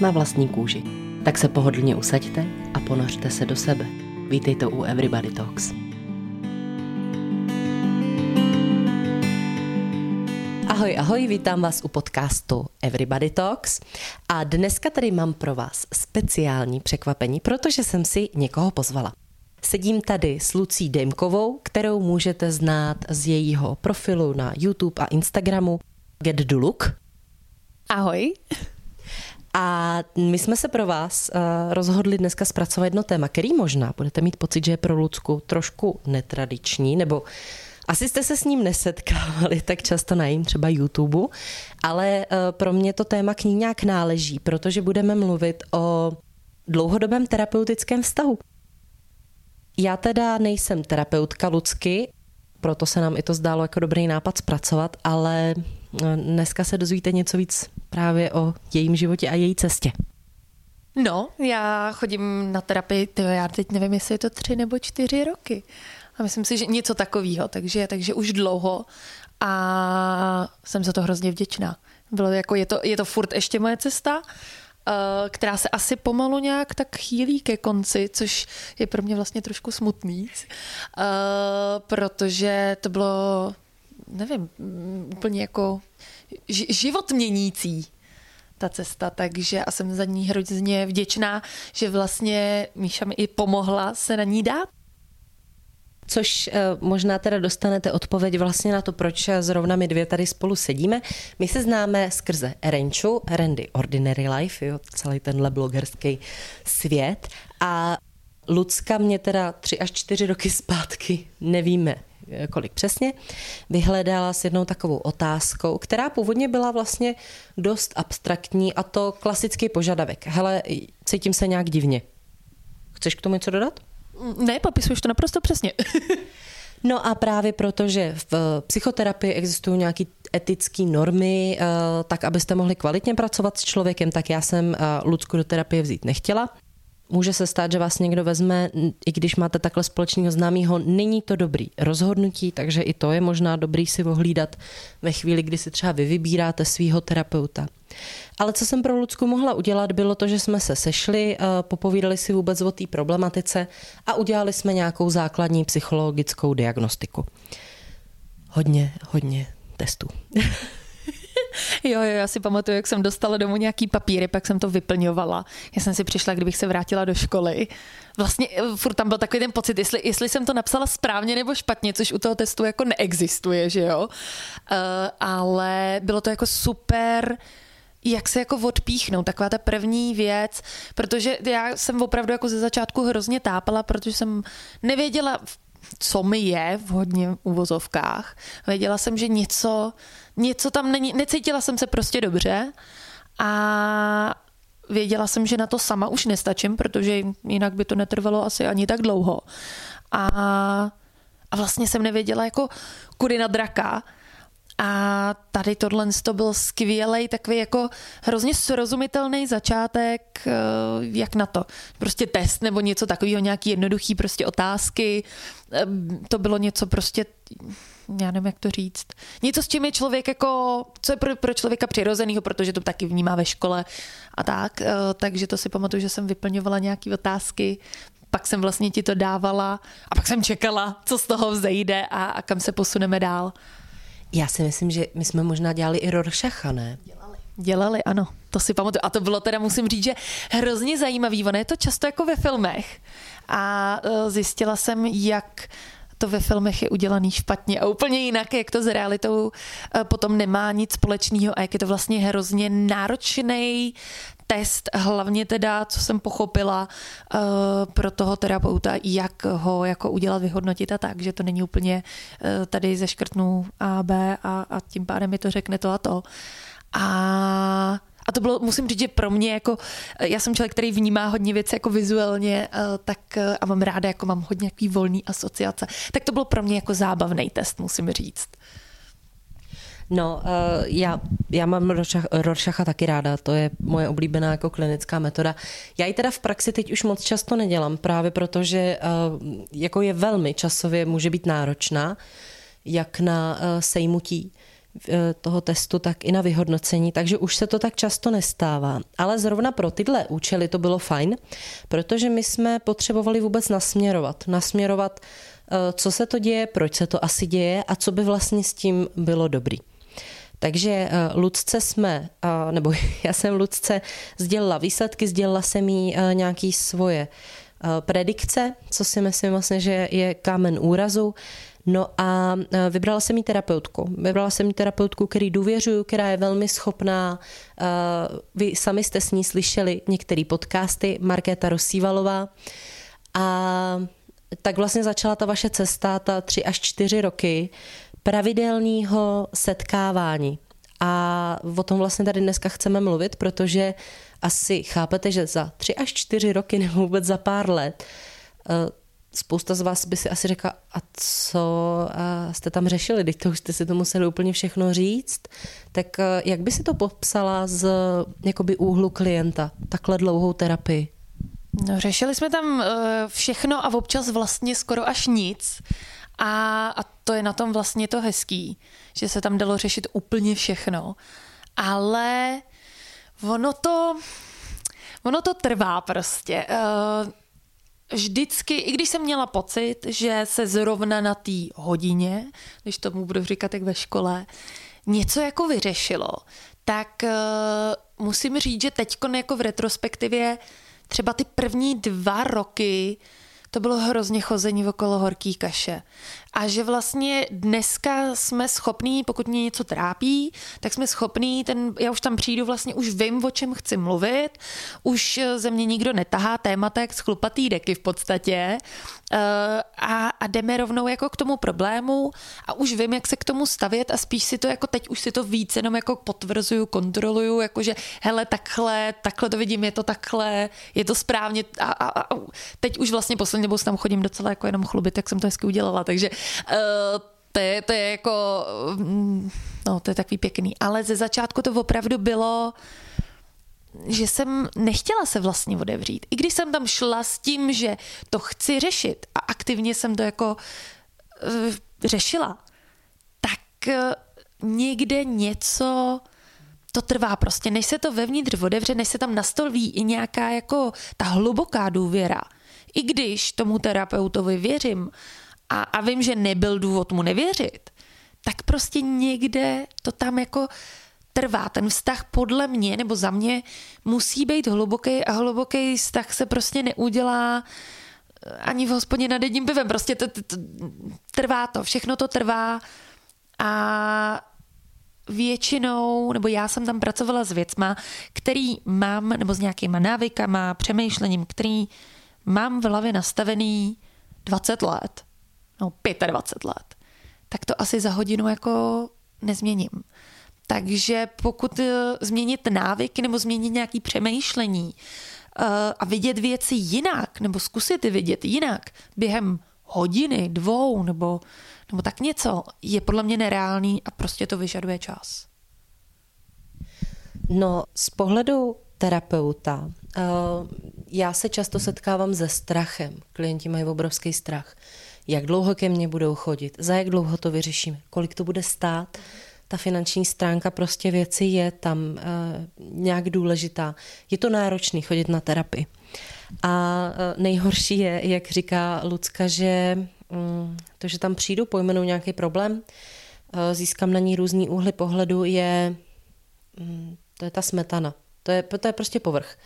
Na vlastní kůži. Tak se pohodlně usaďte a ponořte se do sebe. Vítejte u Everybody Talks. Ahoj, ahoj, vítám vás u podcastu Everybody Talks a dneska tady mám pro vás speciální překvapení, protože jsem si někoho pozvala. Sedím tady s Lucí Dejmkovou, kterou můžete znát z jejího profilu na YouTube a Instagramu Get Do Look. Ahoj. A my jsme se pro vás uh, rozhodli dneska zpracovat jedno téma, který možná budete mít pocit, že je pro Lucku trošku netradiční, nebo asi jste se s ním nesetkávali tak často na jím třeba YouTube, ale uh, pro mě to téma k ní nějak náleží, protože budeme mluvit o dlouhodobém terapeutickém vztahu. Já teda nejsem terapeutka Lucky, proto se nám i to zdálo jako dobrý nápad zpracovat, ale dneska se dozvíte něco víc právě o jejím životě a její cestě. No, já chodím na terapii, tyjo, já teď nevím, jestli je to tři nebo čtyři roky. A myslím si, že něco takového, takže, takže už dlouho a jsem za to hrozně vděčná. Bylo jako, je to, je to furt ještě moje cesta, eh, která se asi pomalu nějak tak chýlí ke konci, což je pro mě vlastně trošku smutný, eh, protože to bylo, nevím, úplně jako život měnící ta cesta, takže a jsem za ní hrozně vděčná, že vlastně Míša mi i pomohla se na ní dát. Což uh, možná teda dostanete odpověď vlastně na to, proč zrovna my dvě tady spolu sedíme. My se známe skrze Renču, Randy Ordinary Life, jo, celý tenhle blogerský svět. A Lucka mě teda tři až čtyři roky zpátky, nevíme kolik přesně, vyhledala s jednou takovou otázkou, která původně byla vlastně dost abstraktní a to klasický požadavek. Hele, cítím se nějak divně. Chceš k tomu něco dodat? Ne, popisuješ to naprosto přesně. No a právě proto, že v psychoterapii existují nějaké etické normy, eh, tak abyste mohli kvalitně pracovat s člověkem, tak já jsem eh, Lucku do terapie vzít nechtěla může se stát, že vás někdo vezme, i když máte takhle společného známého, není to dobrý rozhodnutí, takže i to je možná dobrý si ohlídat ve chvíli, kdy si třeba vy vybíráte svého terapeuta. Ale co jsem pro Lucku mohla udělat, bylo to, že jsme se sešli, eh, popovídali si vůbec o té problematice a udělali jsme nějakou základní psychologickou diagnostiku. Hodně, hodně testů. Jo, jo, já si pamatuju, jak jsem dostala domů nějaký papíry, pak jsem to vyplňovala. Já jsem si přišla, kdybych se vrátila do školy. Vlastně eh, furt tam byl takový ten pocit, jestli, jestli jsem to napsala správně nebo špatně, což u toho testu jako neexistuje, že jo. Uh, ale bylo to jako super jak se jako odpíchnout, taková ta první věc, protože já jsem opravdu jako ze začátku hrozně tápala, protože jsem nevěděla, co mi je v hodně uvozovkách. Věděla jsem, že něco, něco tam není, necítila jsem se prostě dobře a věděla jsem, že na to sama už nestačím, protože jinak by to netrvalo asi ani tak dlouho. A, a vlastně jsem nevěděla jako kudy na draka, a tady tohle to byl skvělý, takový jako hrozně srozumitelný začátek, eh, jak na to. Prostě test nebo něco takového, nějaký jednoduchý prostě otázky. To bylo něco prostě, já nevím, jak to říct. Něco, s čím je člověk jako, co je pro, pro člověka přirozenýho, protože to taky vnímá ve škole a tak. Eh, takže to si pamatuju, že jsem vyplňovala nějaké otázky, pak jsem vlastně ti to dávala a pak jsem čekala, co z toho vzejde a, a kam se posuneme dál. Já si myslím, že my jsme možná dělali i Rorschacha, ne? Dělali. Dělali, ano. To si pamatuju. A to bylo teda, musím říct, že hrozně zajímavý. Ono je to často jako ve filmech. A e, zjistila jsem, jak to ve filmech je udělaný špatně a úplně jinak, jak to s realitou e, potom nemá nic společného a jak je to vlastně hrozně náročný test, hlavně teda, co jsem pochopila uh, pro toho terapeuta, jak ho jako udělat, vyhodnotit a tak, že to není úplně uh, tady ze škrtnu A, B a, a tím pádem mi to řekne to a to. A A to bylo, musím říct, že pro mě jako, já jsem člověk, který vnímá hodně věci jako vizuálně, tak a mám ráda, jako mám hodně jaký volný asociace. Tak to bylo pro mě jako zábavný test, musím říct. No, já, já mám Rorschacha taky ráda, to je moje oblíbená jako klinická metoda. Já ji teda v praxi teď už moc často nedělám, právě protože jako je velmi časově může být náročná, jak na sejmutí toho testu, tak i na vyhodnocení, takže už se to tak často nestává. Ale zrovna pro tyhle účely to bylo fajn, protože my jsme potřebovali vůbec nasměrovat. Nasměrovat, co se to děje, proč se to asi děje a co by vlastně s tím bylo dobrý. Takže eh, Lucce jsme, eh, nebo já jsem Lucce sdělila výsledky, sdělila jsem jí eh, nějaký svoje predikce, co si myslím vlastně, že je kámen úrazu. No a vybrala jsem jí terapeutku. Vybrala jsem jí terapeutku, který důvěřuju, která je velmi schopná. Vy sami jste s ní slyšeli některé podcasty, Markéta Rosívalová. A tak vlastně začala ta vaše cesta, ta tři až čtyři roky, pravidelného setkávání. A o tom vlastně tady dneska chceme mluvit, protože asi chápete, že za tři až čtyři roky nebo vůbec za pár let eh, spousta z vás by si asi řekla, a co jste tam řešili, teď to už jste si to museli úplně všechno říct. Tak eh, jak by si to popsala z jakoby úhlu klienta, takhle dlouhou terapii? No, řešili jsme tam eh, všechno a občas vlastně skoro až nic. A, a to je na tom vlastně to hezký, že se tam dalo řešit úplně všechno. Ale ono to, ono to trvá prostě. Vždycky, i když jsem měla pocit, že se zrovna na té hodině, když tomu budu říkat jak ve škole, něco jako vyřešilo, tak uh, musím říct, že teď jako v retrospektivě třeba ty první dva roky to bylo hrozně chození okolo horký kaše. A že vlastně dneska jsme schopní, pokud mě něco trápí, tak jsme schopní, ten, já už tam přijdu, vlastně už vím, o čem chci mluvit, už ze mě nikdo netahá témata jak schlupatý deky v podstatě. Uh, a, a jdeme rovnou jako k tomu problému a už vím, jak se k tomu stavět a spíš si to jako teď už si to víc jenom jako potvrzuju, kontroluju, jakože hele takhle, takhle to vidím, je to takhle, je to správně. A, a, a teď už vlastně poslední dobou tam chodím docela jako jenom chlubit, jak jsem to hezky udělala, takže to je, to je jako, mm, no to je takový pěkný. Ale ze začátku to opravdu bylo, že jsem nechtěla se vlastně odevřít. I když jsem tam šla s tím, že to chci řešit a aktivně jsem to jako uh, řešila, tak uh, někde něco to trvá prostě, než se to vevnitř odevře, než se tam nastolví i nějaká jako ta hluboká důvěra. I když tomu terapeutovi věřím, a, a vím, že nebyl důvod mu nevěřit, tak prostě někde to tam jako trvá. Ten vztah podle mě nebo za mě musí být hluboký a hluboký vztah se prostě neudělá eh, ani v hospodě nad jedním pivem. Prostě to, to, to, trvá to, všechno to trvá a většinou, nebo já jsem tam pracovala s věcma, který mám, nebo s nějakýma návykama, přemýšlením, který mám v hlavě nastavený 20 let no 25 let, tak to asi za hodinu jako nezměním. Takže pokud eh, změnit návyky nebo změnit nějaké přemýšlení eh, a vidět věci jinak, nebo zkusit je vidět jinak během hodiny, dvou nebo, nebo tak něco, je podle mě nereálný a prostě to vyžaduje čas. No, z pohledu terapeuta, eh, já se často setkávám se strachem. Klienti mají obrovský strach jak dlouho ke mně budou chodit, za jak dlouho to vyřešíme, kolik to bude stát. Ta finanční stránka prostě věci je tam uh, nějak důležitá. Je to náročný chodit na terapii. A uh, nejhorší je, jak říká Lucka, že um, to, že tam přijdu, pojmenou nějaký problém, uh, získám na ní různý úhly pohledu, je um, to je ta smetana. To je, to je prostě povrch.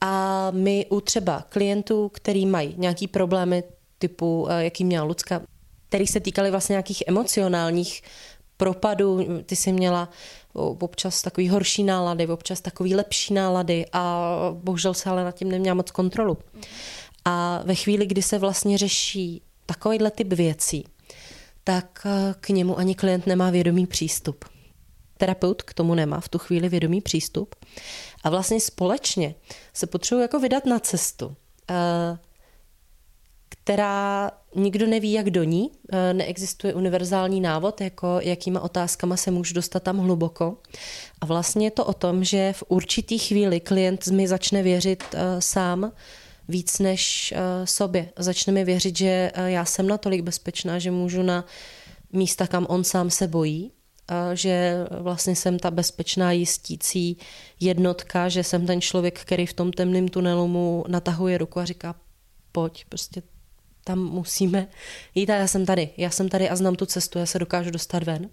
A my u třeba klientů, který mají nějaký problémy typu, eh, jaký měla Lucka, který se týkaly vlastně nějakých emocionálních propadů. Ty jsi měla občas takový horší nálady, občas takový lepší nálady a bohužel se ale nad tím neměla moc kontrolu. A ve chvíli, kdy se vlastně řeší takovýhle typ věcí, tak eh, k němu ani klient nemá vědomý přístup. terapeut k tomu nemá v tu chvíli vědomý přístup. A vlastně společně se potřebují jako vydat na cestu, eh, která nikdo neví, jak do ní. Eh, neexistuje univerzální návod, jako jakýma otázkama se můžu dostat tam hluboko. A vlastně je to o tom, že v určitý chvíli klient mi začne věřit eh, sám víc než sobě. Začne mi věřit, že já jsem natolik bezpečná, že můžu na místa, kam on sám se bojí, že vlastně jsem ta bezpečná jistící jednotka, že jsem ten člověk, který v tom temném tunelu mu natahuje ruku a říká, pojď, prostě tam musíme jít a já jsem tady, já jsem tady a znám tu cestu, já se dokážu dostat ven.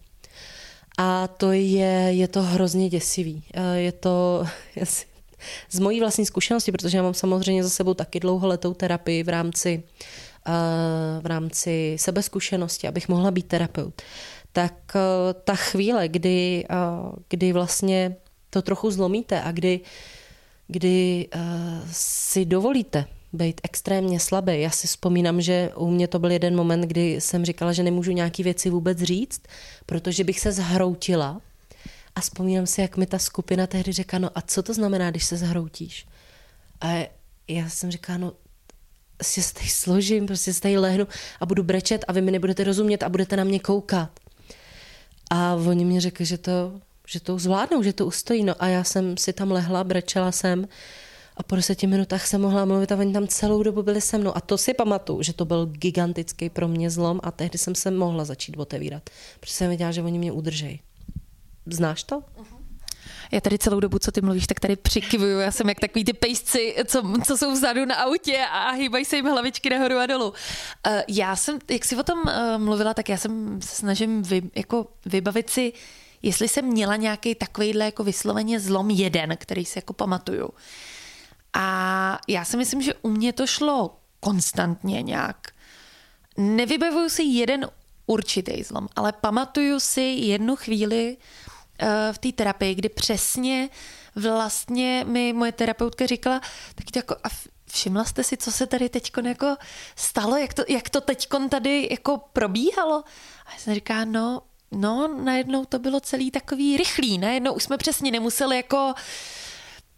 A to je, je to hrozně děsivý. Je to z mojí vlastní zkušenosti, protože já mám samozřejmě za sebou taky dlouholetou terapii v rámci v rámci sebezkušenosti, abych mohla být terapeut tak eh, ta chvíle, kdy, eh, kdy vlastně to trochu zlomíte a kdy, kdy eh, si dovolíte být extrémně slabý. Já si vzpomínám, že u mě to byl jeden moment, kdy jsem říkala, že nemůžu nějaký věci vůbec říct, protože bych se zhroutila. A vzpomínám si, jak mi ta skupina tehdy řekla, no a co to znamená, když se zhroutíš? A já jsem říkala, no prostě se tady složím, prostě se tady lehnu a budu brečet a vy mi nebudete rozumět a budete na mě koukat. A oni mi řekli, že to, že to zvládnou, že to ustojí. No a já jsem si tam lehla, brečela jsem a po deseti minutách jsem mohla mluvit a oni tam celou dobu byli se mnou. A to si pamatuju, že to byl gigantický pro mě zlom a tehdy jsem se mohla začít otevírat, protože jsem věděla, že oni mě udržejí. Znáš to? Uh-huh. Já tady celou dobu, co ty mluvíš, tak tady přikivuju. Já jsem jak takový ty pejsci, co, co jsou vzadu na autě a hýbají se jim hlavičky nahoru a dolů. Uh, já jsem, jak jsi o tom uh, mluvila, tak já jsem se snažím vy, jako vybavit si, jestli jsem měla nějaký takovýhle jako vysloveně zlom jeden, který si jako pamatuju. A já si myslím, že u mě to šlo konstantně nějak. Nevybavuju si jeden určitý zlom, ale pamatuju si jednu chvíli, Eh, v té terapii, kdy přesně vlastně mi moje terapeutka říkala, tak jako a všimla jste si, co se tady teď jako stalo, jak to, jak to teď tady jako probíhalo? A já jsem říká, no, no, najednou to bylo celý takový rychlý, najednou už jsme přesně nemuseli jako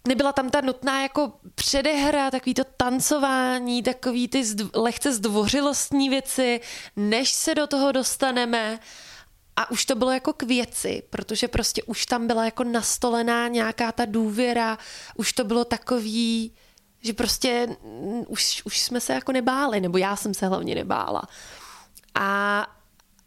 nebyla tam ta nutná jako předehra, takový to tancování, takový ty zdv, lehce zdvořilostní věci, než se do toho dostaneme. A už to bylo jako k věci, protože prostě už tam byla jako nastolená nějaká ta důvěra, už to bylo takový, že prostě už, už jsme se jako nebáli, nebo já jsem se hlavně nebála. A,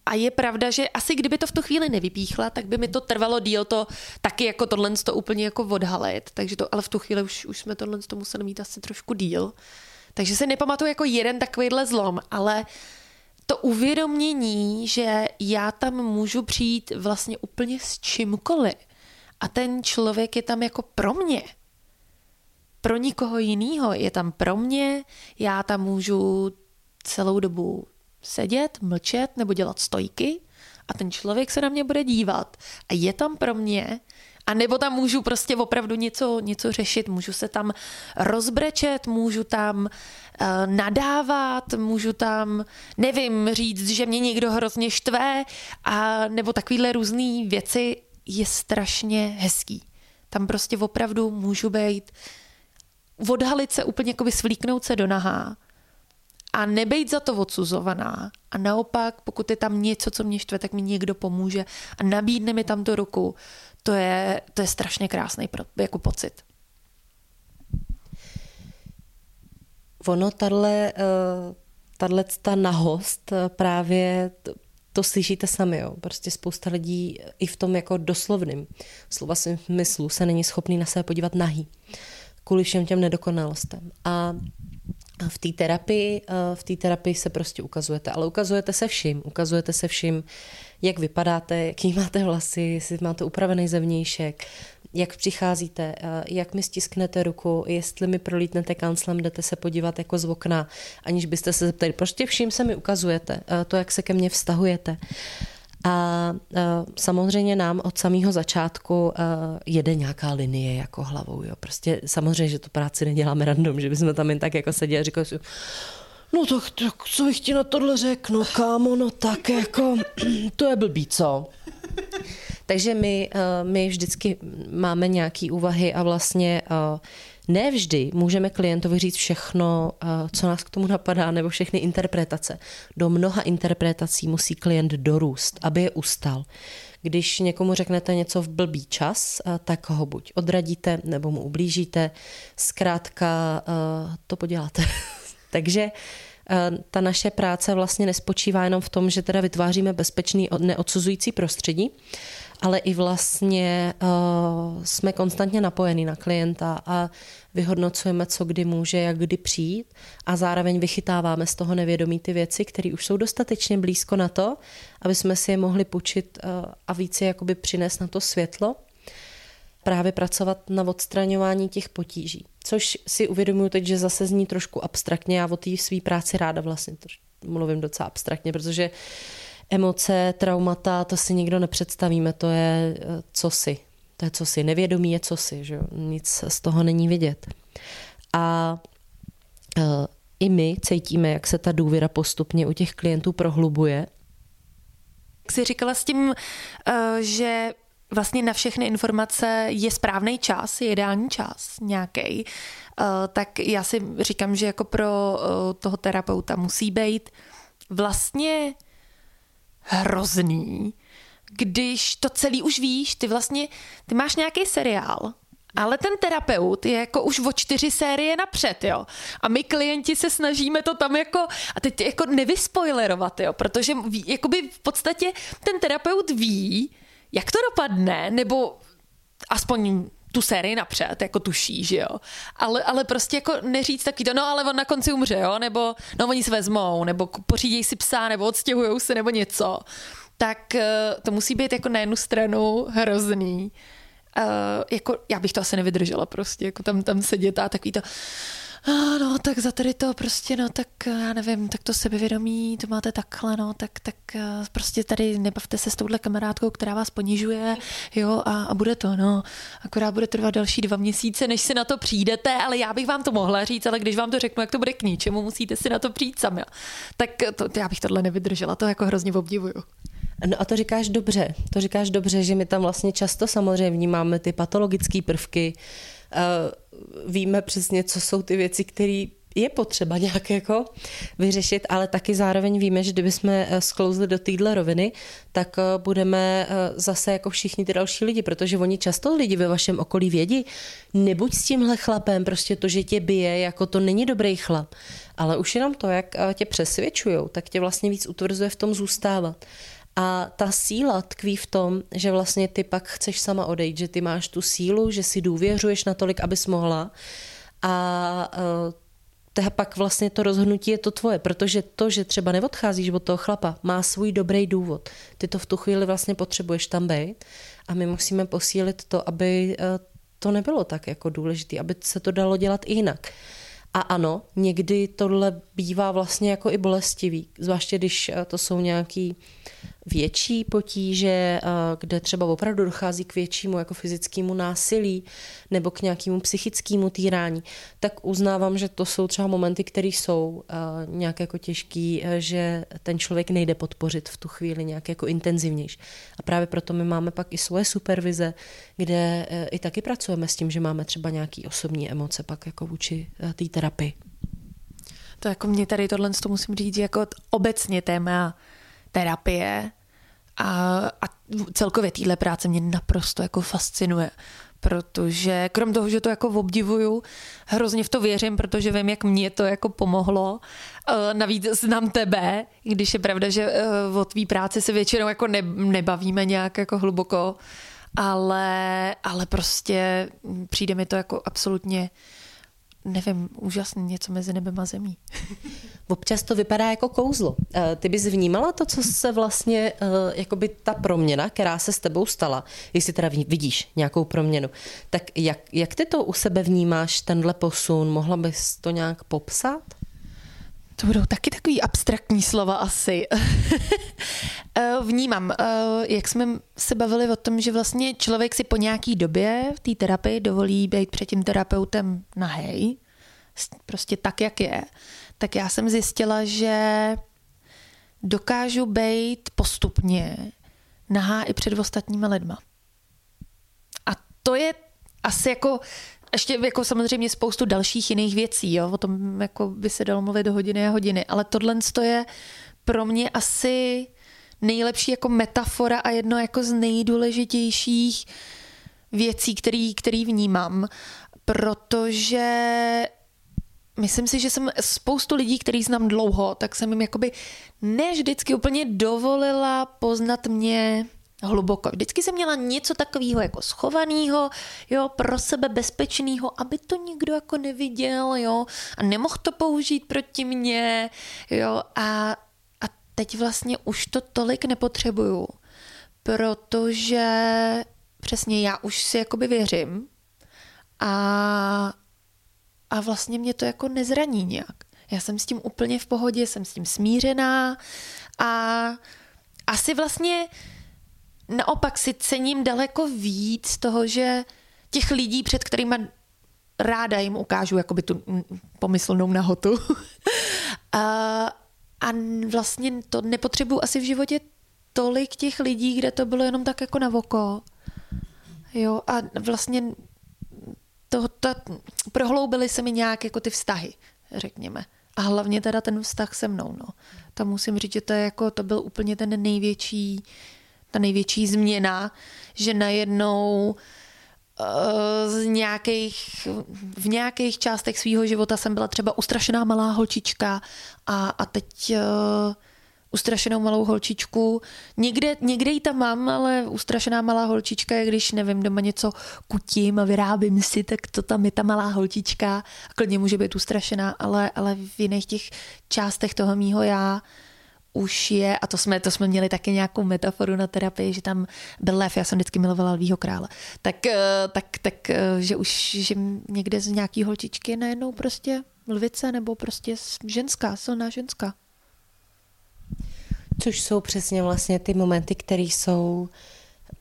a je pravda, že asi kdyby to v tu chvíli nevypíchla, tak by mi to trvalo díl to taky jako tohle to úplně jako odhalit. Takže to, ale v tu chvíli už, už jsme tohle to museli mít asi trošku díl. Takže se nepamatuju jako jeden takovýhle zlom, ale to uvědomění, že já tam můžu přijít vlastně úplně s čímkoliv a ten člověk je tam jako pro mě. Pro nikoho jiného je tam pro mě, já tam můžu celou dobu sedět, mlčet nebo dělat stojky a ten člověk se na mě bude dívat a je tam pro mě a nebo tam můžu prostě opravdu něco, něco řešit, můžu se tam rozbrečet, můžu tam uh, nadávat, můžu tam, nevím, říct, že mě někdo hrozně štve, a nebo takovýhle různé věci je strašně hezký. Tam prostě opravdu můžu být, odhalit se úplně, jako svlíknout se do nahá a nebejt za to odsuzovaná. A naopak, pokud je tam něco, co mě štve, tak mi někdo pomůže a nabídne mi tam tu ruku to je, to je strašně krásný jako pocit. Ono, tahle, eh, tahle ta nahost eh, právě to, to slyšíte sami, jo. Prostě spousta lidí i v tom jako doslovným slova smyslu se není schopný na sebe podívat nahý kvůli všem těm nedokonalostem. A v té terapii, eh, v té terapii se prostě ukazujete, ale ukazujete se vším, ukazujete se vším, jak vypadáte, jaký máte vlasy, jestli máte upravený zevnějšek, jak přicházíte, eh, jak mi stisknete ruku, jestli mi prolítnete kanclem, jdete se podívat jako z okna, aniž byste se zeptali. Prostě vším se mi ukazujete, eh, to, jak se ke mně vztahujete. A samozřejmě nám od samého začátku jede nějaká linie jako hlavou. Jo. Prostě samozřejmě, že tu práci neděláme random, že bychom tam jen tak jako seděli a říkali si, no tak, tak co bych ti na tohle řekl, no kámo, no tak jako, to je blbý, co? Takže my, my vždycky máme nějaké úvahy a vlastně eh, ne vždy můžeme klientovi říct všechno, eh, co nás k tomu napadá, nebo všechny interpretace. Do mnoha interpretací musí klient dorůst, aby je ustal. Když někomu řeknete něco v blbý čas, tak ho buď odradíte, nebo mu ublížíte. Zkrátka to poděláte. Takže ta naše práce vlastně nespočívá jenom v tom, že teda vytváříme bezpečný, neodsuzující prostředí, ale i vlastně uh, jsme konstantně napojeni na klienta a vyhodnocujeme, co kdy může, jak kdy přijít a zároveň vychytáváme z toho nevědomí ty věci, které už jsou dostatečně blízko na to, aby jsme si je mohli půjčit uh, a více jakoby přinést na to světlo právě pracovat na odstraňování těch potíží. Což si uvědomuji teď, že zase zní trošku abstraktně. Já o té své práci ráda vlastně mluvím docela abstraktně, protože emoce, traumata, to si nikdo nepředstavíme, to je eh, co si. To je co si. Nevědomí je co si, že nic z toho není vidět. A uh, i my cítíme, jak se ta důvěra postupně u těch klientů prohlubuje. Jak jsi říkala s tím, uh, že vlastně na všechny informace je správný čas, je ideální čas nějaký, tak já si říkám, že jako pro toho terapeuta musí být vlastně hrozný, když to celý už víš, ty vlastně, ty máš nějaký seriál, ale ten terapeut je jako už o čtyři série napřed, jo. A my klienti se snažíme to tam jako, a teď jako nevyspoilerovat, jo, protože ví, jakoby v podstatě ten terapeut ví, jak to dopadne, nebo aspoň tu sérii napřed, jako tuší, že jo. Ale, ale prostě jako neříct taky to, no ale on na konci umře, jo, nebo no oni se vezmou, nebo pořídějí si psa, nebo odstěhujou se, nebo něco. Tak eh, to musí být jako na jednu stranu hrozný. Uh, jako já bych to asi nevydržela prostě, jako tam, tam sedět a takový to no, tak za tady to prostě, no, tak já nevím, tak to sebevědomí, to máte takhle, no, tak, tak eh, prostě tady nebavte se s touhle kamarádkou, která vás ponižuje, jo, a, a bude to, no, akorát bude trvat další dva měsíce, než si na to přijdete, ale já bych vám to mohla říct, ale když vám to řeknu, jak to bude k ničemu, musíte si na to přijít sami. Tak to, já bych tohle nevydržela, to jako hrozně obdivuju. No a to říkáš dobře, to říkáš dobře, že my tam vlastně často samozřejmě vnímáme ty patologické prvky, víme přesně, co jsou ty věci, které je potřeba nějak jako vyřešit, ale taky zároveň víme, že kdybychom eh, sklouzli do téhle roviny, tak eh, budeme zase jako všichni ty další lidi, protože oni často lidi ve vašem okolí vědí, nebuď s tímhle chlapem, prostě to, že tě bije, jako to není dobrý chlap. Ale už jenom to, jak tě přesvědčují, tak tě vlastně víc utvrzuje v tom zůstávat. A ta síla tkví v tom, že vlastně ty pak chceš sama odejít, že ty máš tu sílu, že si důvěřuješ natolik, abys mohla. A uh, teda pak vlastně to rozhodnutí je to tvoje, protože to, že třeba neodcházíš od toho chlapa, má svůj dobrý důvod. Ty to v tu chvíli vlastně potřebuješ tam být a my musíme posílit to, aby uh, to nebylo tak jako důležité, aby se to dalo dělat i jinak. A ano, někdy tohle bývá vlastně jako i bolestivý, zvláště když to jsou nějaký větší potíže, eh, kde třeba opravdu dochází k většímu jako fyzickému násilí nebo k nějakému psychickému týrání, tak uznávám, že to jsou třeba momenty, které jsou eh, nějak jako těžký, eh, že ten člověk nejde podpořit v tu chvíli nějak jako intenzivnější. A právě proto my máme pak i svoje supervize, kde i taky pracujeme s tím, že máme třeba nějaké osobní emoce pak jako vůči té terapii. To jako mě tady tohle to musím říct jako obecně téma terapie a, a celkově téhle práce mě naprosto jako fascinuje, protože krom toho, že to jako obdivuju, hrozně v to věřím, protože vím, jak mě to jako pomohlo. E, navíc znám tebe, když je pravda, že e, o tvý práci se většinou jako ne, nebavíme nějak jako hluboko, ale, ale prostě přijde mi to jako absolutně nevím, úžasný, něco mezi nebem a zemí. Občas to vypadá jako kouzlo. Eh, ty bys vnímala to, co se vlastně, eh, jakoby ta proměna, která se s tebou stala, jestli teda vidíš nějakou proměnu, tak jak, jak ty to u sebe vnímáš, tenhle posun? Mohla bys to nějak popsat? To budou taky takový abstraktní slova asi. Eh, vnímám, jak jsme se bavili o tom, že vlastně člověk si po nějaký době v té terapii dovolí být před tím terapeutem nahej, prostě tak, jak je tak já jsem zjistila, že dokážu být postupně nahá i před ostatníma lidma. A to je asi jako ještě jako samozřejmě spoustu dalších jiných věcí, jo? o tom jako by se dalo mluvit do hodiny a hodiny, ale tohle je pro mě asi nejlepší jako metafora a jedno jako z nejdůležitějších věcí, který, který vnímám, protože myslím si, že jsem spoustu lidí, který znám dlouho, tak jsem jim jakoby ne vždycky úplně dovolila poznat mě hluboko. Vždycky jsem měla něco takového jako schovaného, jo, pro sebe bezpečného, aby to nikdo jako neviděl, jo, a nemohl to použít proti mně, jo, a, a teď vlastně už to tolik nepotřebuju, protože přesně já už si jakoby věřím a, a vlastně mě to jako nezraní nějak. Já jsem s tím úplně v pohodě, jsem s tím smířená a asi vlastně naopak si cením daleko víc toho, že těch lidí, před kterými ráda jim ukážu jakoby tu pomyslnou nahotu. a, a vlastně to nepotřebuji asi v životě tolik těch lidí, kde to bylo jenom tak jako na voko. Jo, a vlastně to, to, prohloubily se mi nějak jako ty vztahy, řekněme. A hlavně teda ten vztah se mnou, no. Tam musím říct, že to, je jako, to byl úplně ten největší, ta největší změna, že najednou uh, z nějakých, v nějakých částech svého života jsem byla třeba ustrašená malá holčička a, a teď uh, ustrašenou malou holčičku. Někde, někde ji tam mám, ale ustrašená malá holčička je, když nevím, doma něco kutím a vyrábím si, tak to tam je ta malá holčička. Klidně může být ustrašená, ale, ale v jiných těch částech toho mýho já už je, a to jsme, to jsme měli taky nějakou metaforu na terapii, že tam byl lev, já jsem vždycky milovala Lvího krále, tak, eh, tak, tak eh, že už že někde z nějaký holčičky najednou prostě lvice nebo prostě ženská, silná ženská. Což jsou přesně vlastně ty momenty, které jsou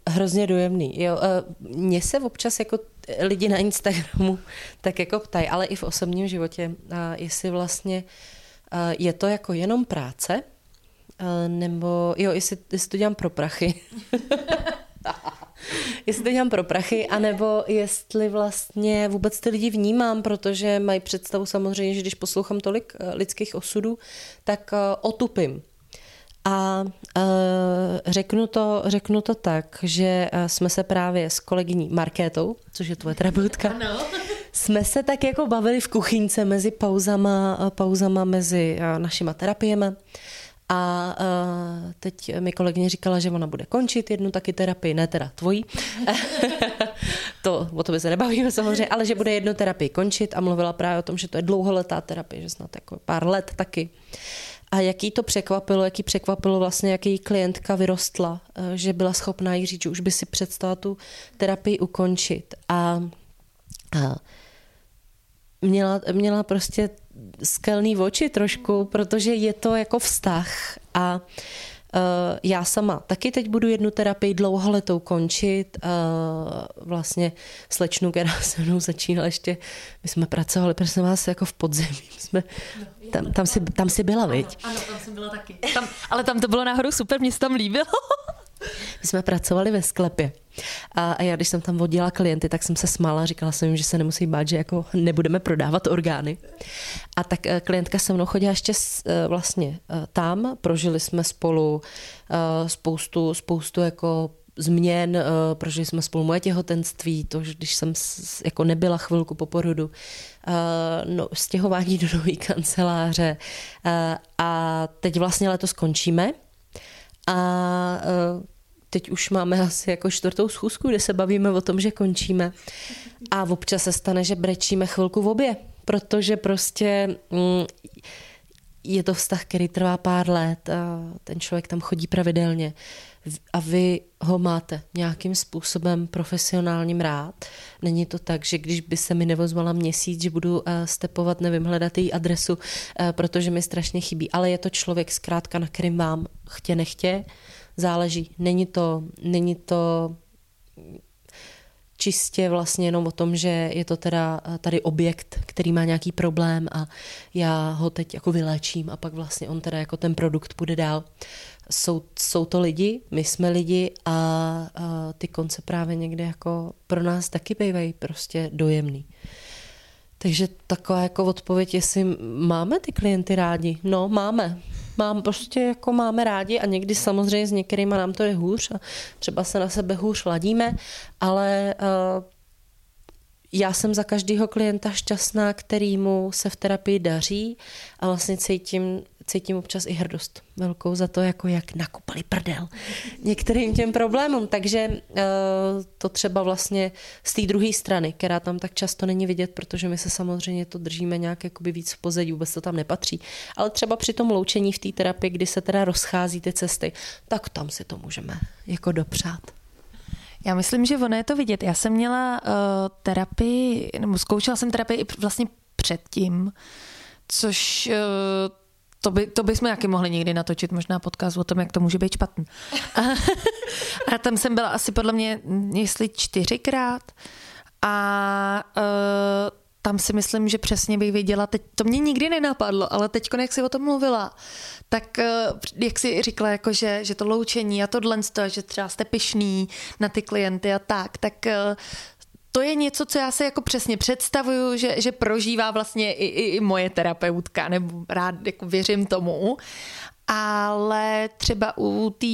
hrozně dojemný. Jo, mně se občas jako lidi na Instagramu tak jako ptají, ale i v osobním životě, jestli vlastně je to jako jenom práce, nebo jo, jestli, jestli to dělám pro prachy. jestli to dělám pro prachy, anebo jestli vlastně vůbec ty lidi vnímám, protože mají představu samozřejmě, že když poslouchám tolik lidských osudů, tak otupím. A uh, řeknu, to, řeknu to tak, že jsme se právě s kolegyní Markétou, což je tvoje terapeutka, ano. jsme se tak jako bavili v kuchyňce mezi pauzama, pauzama mezi našima terapiemi. A uh, teď mi kolegyně říkala, že ona bude končit jednu taky terapii, ne teda tvojí. to, o to by se nebavíme samozřejmě, ale že bude jednu terapii končit a mluvila právě o tom, že to je dlouholetá terapie, že snad jako pár let taky. A jaký to překvapilo, jaký překvapilo vlastně, jaký klientka vyrostla, eh, že byla schopná jí říct, že už by si přestala tu terapii ukončit. A, a měla, měla prostě skelný oči trošku, protože je to jako vztah a Uh, já sama taky teď budu jednu terapii dlouholetou končit. Uh, vlastně slečnu, která se mnou začínala ještě, my jsme pracovali, prosím vás, jako v podzemí. jsme, no, tam, tam, si, tam si byla, viď? Ano, ano, tam jsem byla taky. Tam, ale tam to bylo nahoru super, mě se tam líbilo. My jsme pracovali ve sklepě. A, já, když jsem tam vodila klienty, tak jsem se smála, říkala jsem jim, že se nemusí bát, že jako nebudeme prodávat orgány. A tak eh, klientka se mnou chodila ještě eh, vlastně eh, tam, prožili jsme spolu spoustu, spoustu jako změn, prožili jsme spolu moje těhotenství, to, že když jsem jako nebyla chvilku po porodu, no, stěhování do nové kanceláře a teď vlastně letos skončíme a teď už máme asi jako čtvrtou schůzku, kde se bavíme o tom, že končíme. A občas se stane, že brečíme chvilku v obě, protože prostě mm, je to vztah, který trvá pár let a ten člověk tam chodí pravidelně a vy ho máte nějakým způsobem profesionálním rád. Není to tak, že když by se mi nevozvala měsíc, že budu uh, stepovat, nevím, hledat její adresu, uh, protože mi strašně chybí, ale je to člověk zkrátka, na kterým vám chtě nechtě, záleží. Není to, není to čistě vlastně jenom o tom, že je to teda tady objekt, který má nějaký problém a já ho teď jako vyléčím a pak vlastně on teda jako ten produkt půjde dál. jsou, jsou to lidi, my jsme lidi a, a ty konce právě někde jako pro nás taky bývají prostě dojemný. Takže taková jako odpověď, jestli máme ty klienty rádi. No, máme. Mám prostě jako máme rádi a někdy samozřejmě s některými nám to je hůř a třeba se na sebe hůř ladíme, ale uh, já jsem za každého klienta šťastná, kterýmu se v terapii daří a vlastně cítím, cítím občas i hrdost velkou za to, jako jak nakupali prdel některým těm problémům. Takže uh, to třeba vlastně z té druhé strany, která tam tak často není vidět, protože my se samozřejmě to držíme nějak jakoby víc v pozadí, vůbec to tam nepatří. Ale třeba při tom loučení v té terapii, kdy se teda rozchází ty cesty, tak tam si to můžeme jako dopřát. Já myslím, že ono je to vidět. Já jsem měla uh, terapii, nebo zkoušela jsem terapii i vlastně předtím, což uh, to, by, to bychom jaký mohli někdy natočit, možná podcast o tom, jak to může být špatný. A, a tam jsem byla asi podle mě, jestli čtyřikrát. A uh, tam si myslím, že přesně bych věděla, teď to mě nikdy nenapadlo, ale teď, jak jsi o tom mluvila, tak eh, jak jsi říkala, jako že, že to loučení a tohle, že třeba jste pišný na ty klienty a tak, tak eh, to je něco, co já se jako přesně představuju, že, že prožívá vlastně i, i, i moje terapeutka, nebo rád jako věřím tomu. Ale třeba u té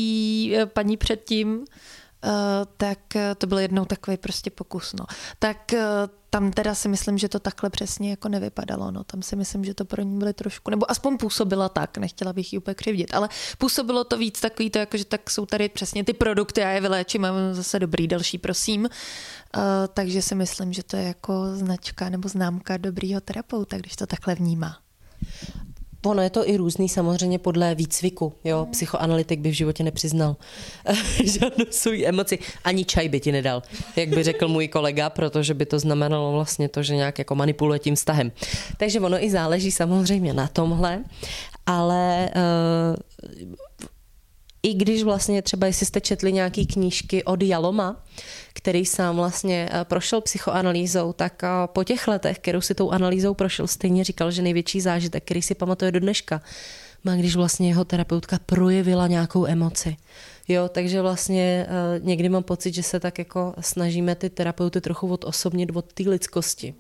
eh, paní předtím, Eh, tak eh, to byl jednou takový prostě pokus. No. Tak tam teda si myslím, že to takhle přesně jako nevypadalo. No. Tam si myslím, že to pro ní byly trošku, nebo aspoň působila tak, nechtěla bych ji úplně křivdit, ale působilo to víc takový to, jako, že tak jsou tady přesně ty produkty, já je vyléčím, mám zase dobrý, další, prosím. Uh, takže si myslím, že to je jako značka nebo známka dobrýho terapeuta, když to takhle vnímá. Ono je to i různý samozřejmě podle výcviku. Jo? Psychoanalytik by v životě nepřiznal žádnou svou emoci. Ani čaj by ti nedal, jak by řekl můj kolega, protože by to znamenalo vlastně to, že nějak jako manipuluje tím vztahem. Takže ono i záleží samozřejmě na tomhle, ale uh, i když vlastně třeba, jestli jste četli nějaký knížky od Jaloma, který sám vlastně eh, prošel psychoanalýzou, tak eh, po těch letech, kterou si tou analýzou prošel, stejně říkal, že největší zážitek, který si pamatuje do dneška, má, když vlastně jeho terapeutka projevila nějakou emoci. Jo, takže vlastně uh, někdy mám pocit, že se tak jako snažíme ty terapeuty trochu odosobnit od té lidskosti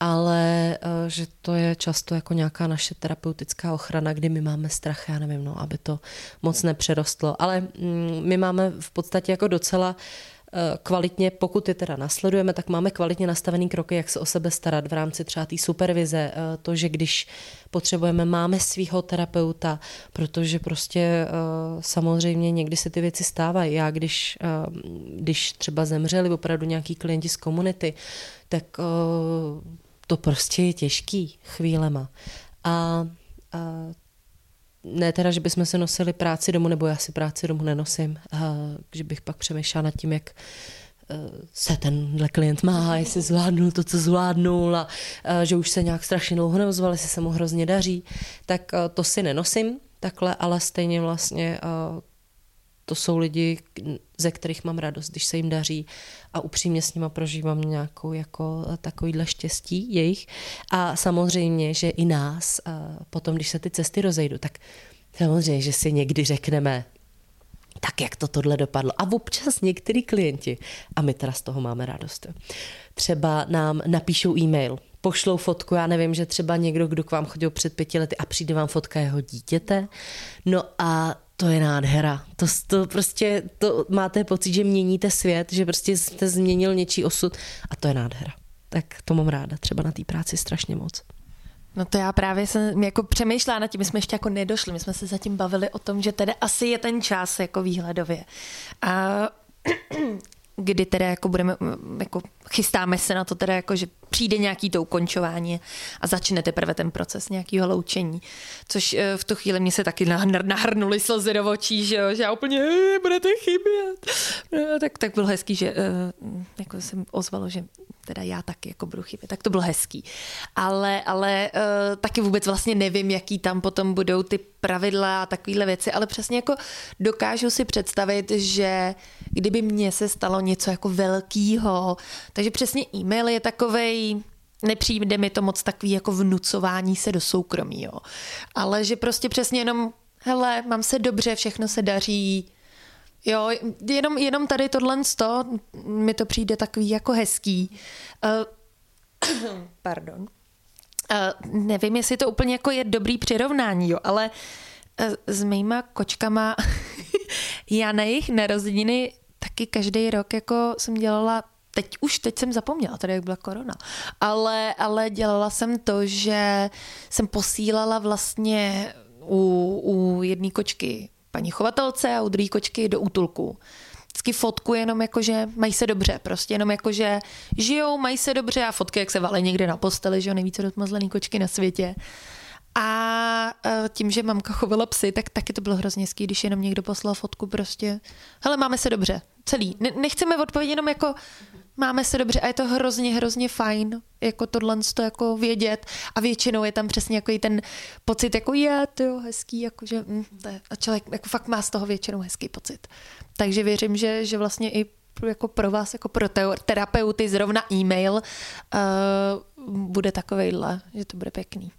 ale eh, že to je často jako nějaká naše terapeutická ochrana, kdy my máme strach, já nevím, no, aby to moc nepřerostlo. Ale mm, my máme v podstatě jako docela eh, kvalitně, pokud je teda nasledujeme, tak máme kvalitně nastavený kroky, jak se o sebe starat v rámci třeba té supervize. Eh, to, že když potřebujeme, máme svého terapeuta, protože prostě samozřejmě někdy se ty věci stávají. Já když, když třeba zemřeli opravdu nějaký klienti z komunity, tak to prostě je těžký chvílema. A, a ne teda, že bychom se nosili práci domů, nebo já si práci domů nenosím, a, že bych pak přemýšlela nad tím, jak e, se tenhle klient má, jestli zvládnul to, co zvládnul a, a že už se nějak strašně dlouho neozval, jestli se mu hrozně daří, tak a, to si nenosím takhle, ale stejně vlastně to jsou lidi, ze kterých mám radost, když se jim daří a upřímně s nima prožívám nějakou jako takovýhle štěstí jejich. A samozřejmě, že i nás, potom, když se ty cesty rozejdou, tak samozřejmě, že si někdy řekneme, tak jak to tohle dopadlo. A občas některý klienti, a my teda z toho máme radost, třeba nám napíšou e-mail, pošlou fotku, já nevím, že třeba někdo, kdo k vám chodil před pěti lety a přijde vám fotka jeho dítěte, no a to je nádhera. To, to prostě, to máte pocit, že měníte svět, že prostě jste změnil něčí osud a to je nádhera. Tak to mám ráda, třeba na té práci strašně moc. No to já právě jsem jako přemýšlela nad tím, my jsme ještě jako nedošli, my jsme se zatím bavili o tom, že tedy asi je ten čas jako výhledově. A kdy teda jako budeme, jako chystáme se na to teda jako, že přijde nějaký to ukončování a začne teprve ten proces nějakého loučení. Což eh, v tu chvíli mě se taky nahrnuly slzy do očí, že, jo, že já úplně budete chybět. No, tak, tak bylo hezký, že eh, jako jsem ozvalo, že teda já taky jako budu chybět. Tak to bylo hezký. Ale, ale uh, taky vůbec vlastně nevím, jaký tam potom budou ty pravidla a takovéhle věci, ale přesně jako dokážu si představit, že kdyby mně se stalo něco jako velkýho, takže přesně e-mail je takovej, nepřijde mi to moc takový jako vnucování se do soukromí, jo. Ale že prostě přesně jenom hele, mám se dobře, všechno se daří. Jo, jenom, jenom tady tohle to, mi to přijde takový jako hezký. Uh, pardon. Uh, nevím, jestli to úplně jako je dobrý přirovnání, jo, ale uh, s mýma kočkama já na jejich narozeniny taky každý rok jako jsem dělala teď už teď jsem zapomněla, tady jak byla korona, ale, ale dělala jsem to, že jsem posílala vlastně u, u jedné kočky paní chovatelce a u druhé kočky do útulku. Vždycky fotku jenom jako, že mají se dobře, prostě jenom jako, že žijou, mají se dobře a fotky, jak se valí někde na posteli, že jo, nejvíce rozmazlený kočky na světě. A e, tím, že mamka chovala psy, tak taky to bylo hrozně ský, když jenom někdo poslal fotku prostě. Hele, máme se dobře, celý. Ne, nechceme odpovědět jenom jako máme se dobře a je to hrozně, hrozně fajn, jako tohle to jako vědět a většinou je tam přesně jako ten pocit, jako je, to jo, hezký, jako že, mm, to je, a člověk jako fakt má z toho většinou hezký pocit. Takže věřím, že, že vlastně i jako pro vás, jako pro terapeuty, zrovna e-mail uh, bude takovejhle, že to bude pěkný.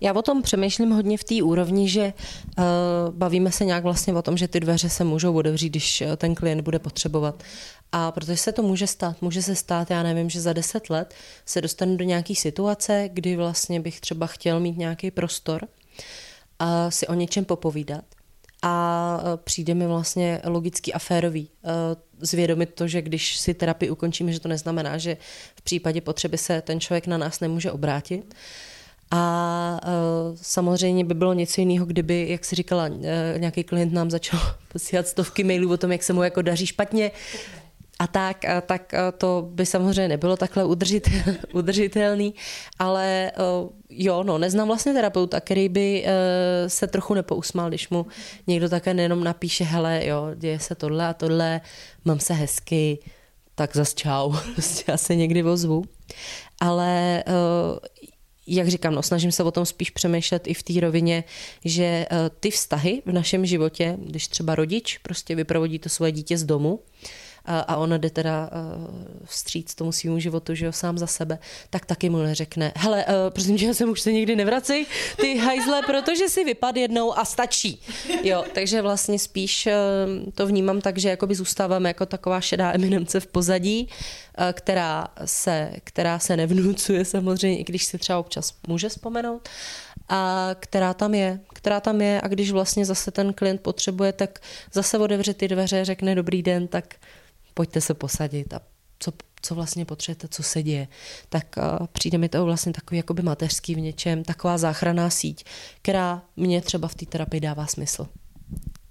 Já o tom přemýšlím hodně v té úrovni, že uh, bavíme se nějak vlastně o tom, že ty dveře se můžou otevřít, když eh, ten klient bude potřebovat. A protože se to může stát, může se stát, já nevím, že za deset let se dostanu do nějaké situace, kdy vlastně bych třeba chtěl mít nějaký prostor a si o něčem popovídat. A eh, přijde mi vlastně logický a férový zvědomit to, že když si terapii ukončíme, že to neznamená, že v případě potřeby se ten člověk na nás nemůže obrátit. A uh, samozřejmě by bylo něco jiného, kdyby, jak si říkala, uh, nějaký klient nám začal posílat stovky mailů o tom, jak se mu jako daří špatně. A tak, a tak a to by samozřejmě nebylo takhle udržit, udržitelný, ale uh, jo, no, neznám vlastně terapeuta, který by uh, se trochu nepousmál, když mu někdo také nejenom napíše, hele, jo, děje se tohle a tohle, mám se hezky, tak zas čau, prostě já se někdy ozvu. Ale jak říkám, no, snažím se o tom spíš přemýšlet i v té rovině, že eh, ty vztahy v našem životě, když třeba rodič prostě vyprovodí to svoje dítě z domu, a on jde teda eh, vstříc tomu svýmu životu, že jo, sám za sebe, tak taky mu neřekne, hele, uh, prosím tě, jsem už se nikdy nevracej, ty hajzle, protože si vypad jednou a stačí. Jo, takže vlastně spíš uh, to vnímám tak, že jakoby zůstáváme jako taková šedá eminence v pozadí, která se, která se nevnucuje samozřejmě, i když si třeba občas může vzpomenout, a která tam je, která tam je a když vlastně zase ten klient potřebuje, tak zase otevře ty dveře, řekne dobrý den, tak pojďte se posadit a co, co vlastně potřebujete, co se děje, tak uh, přijde mi to vlastně takový jakoby mateřský v něčem, taková záchranná síť, která mě třeba v té terapii dává smysl.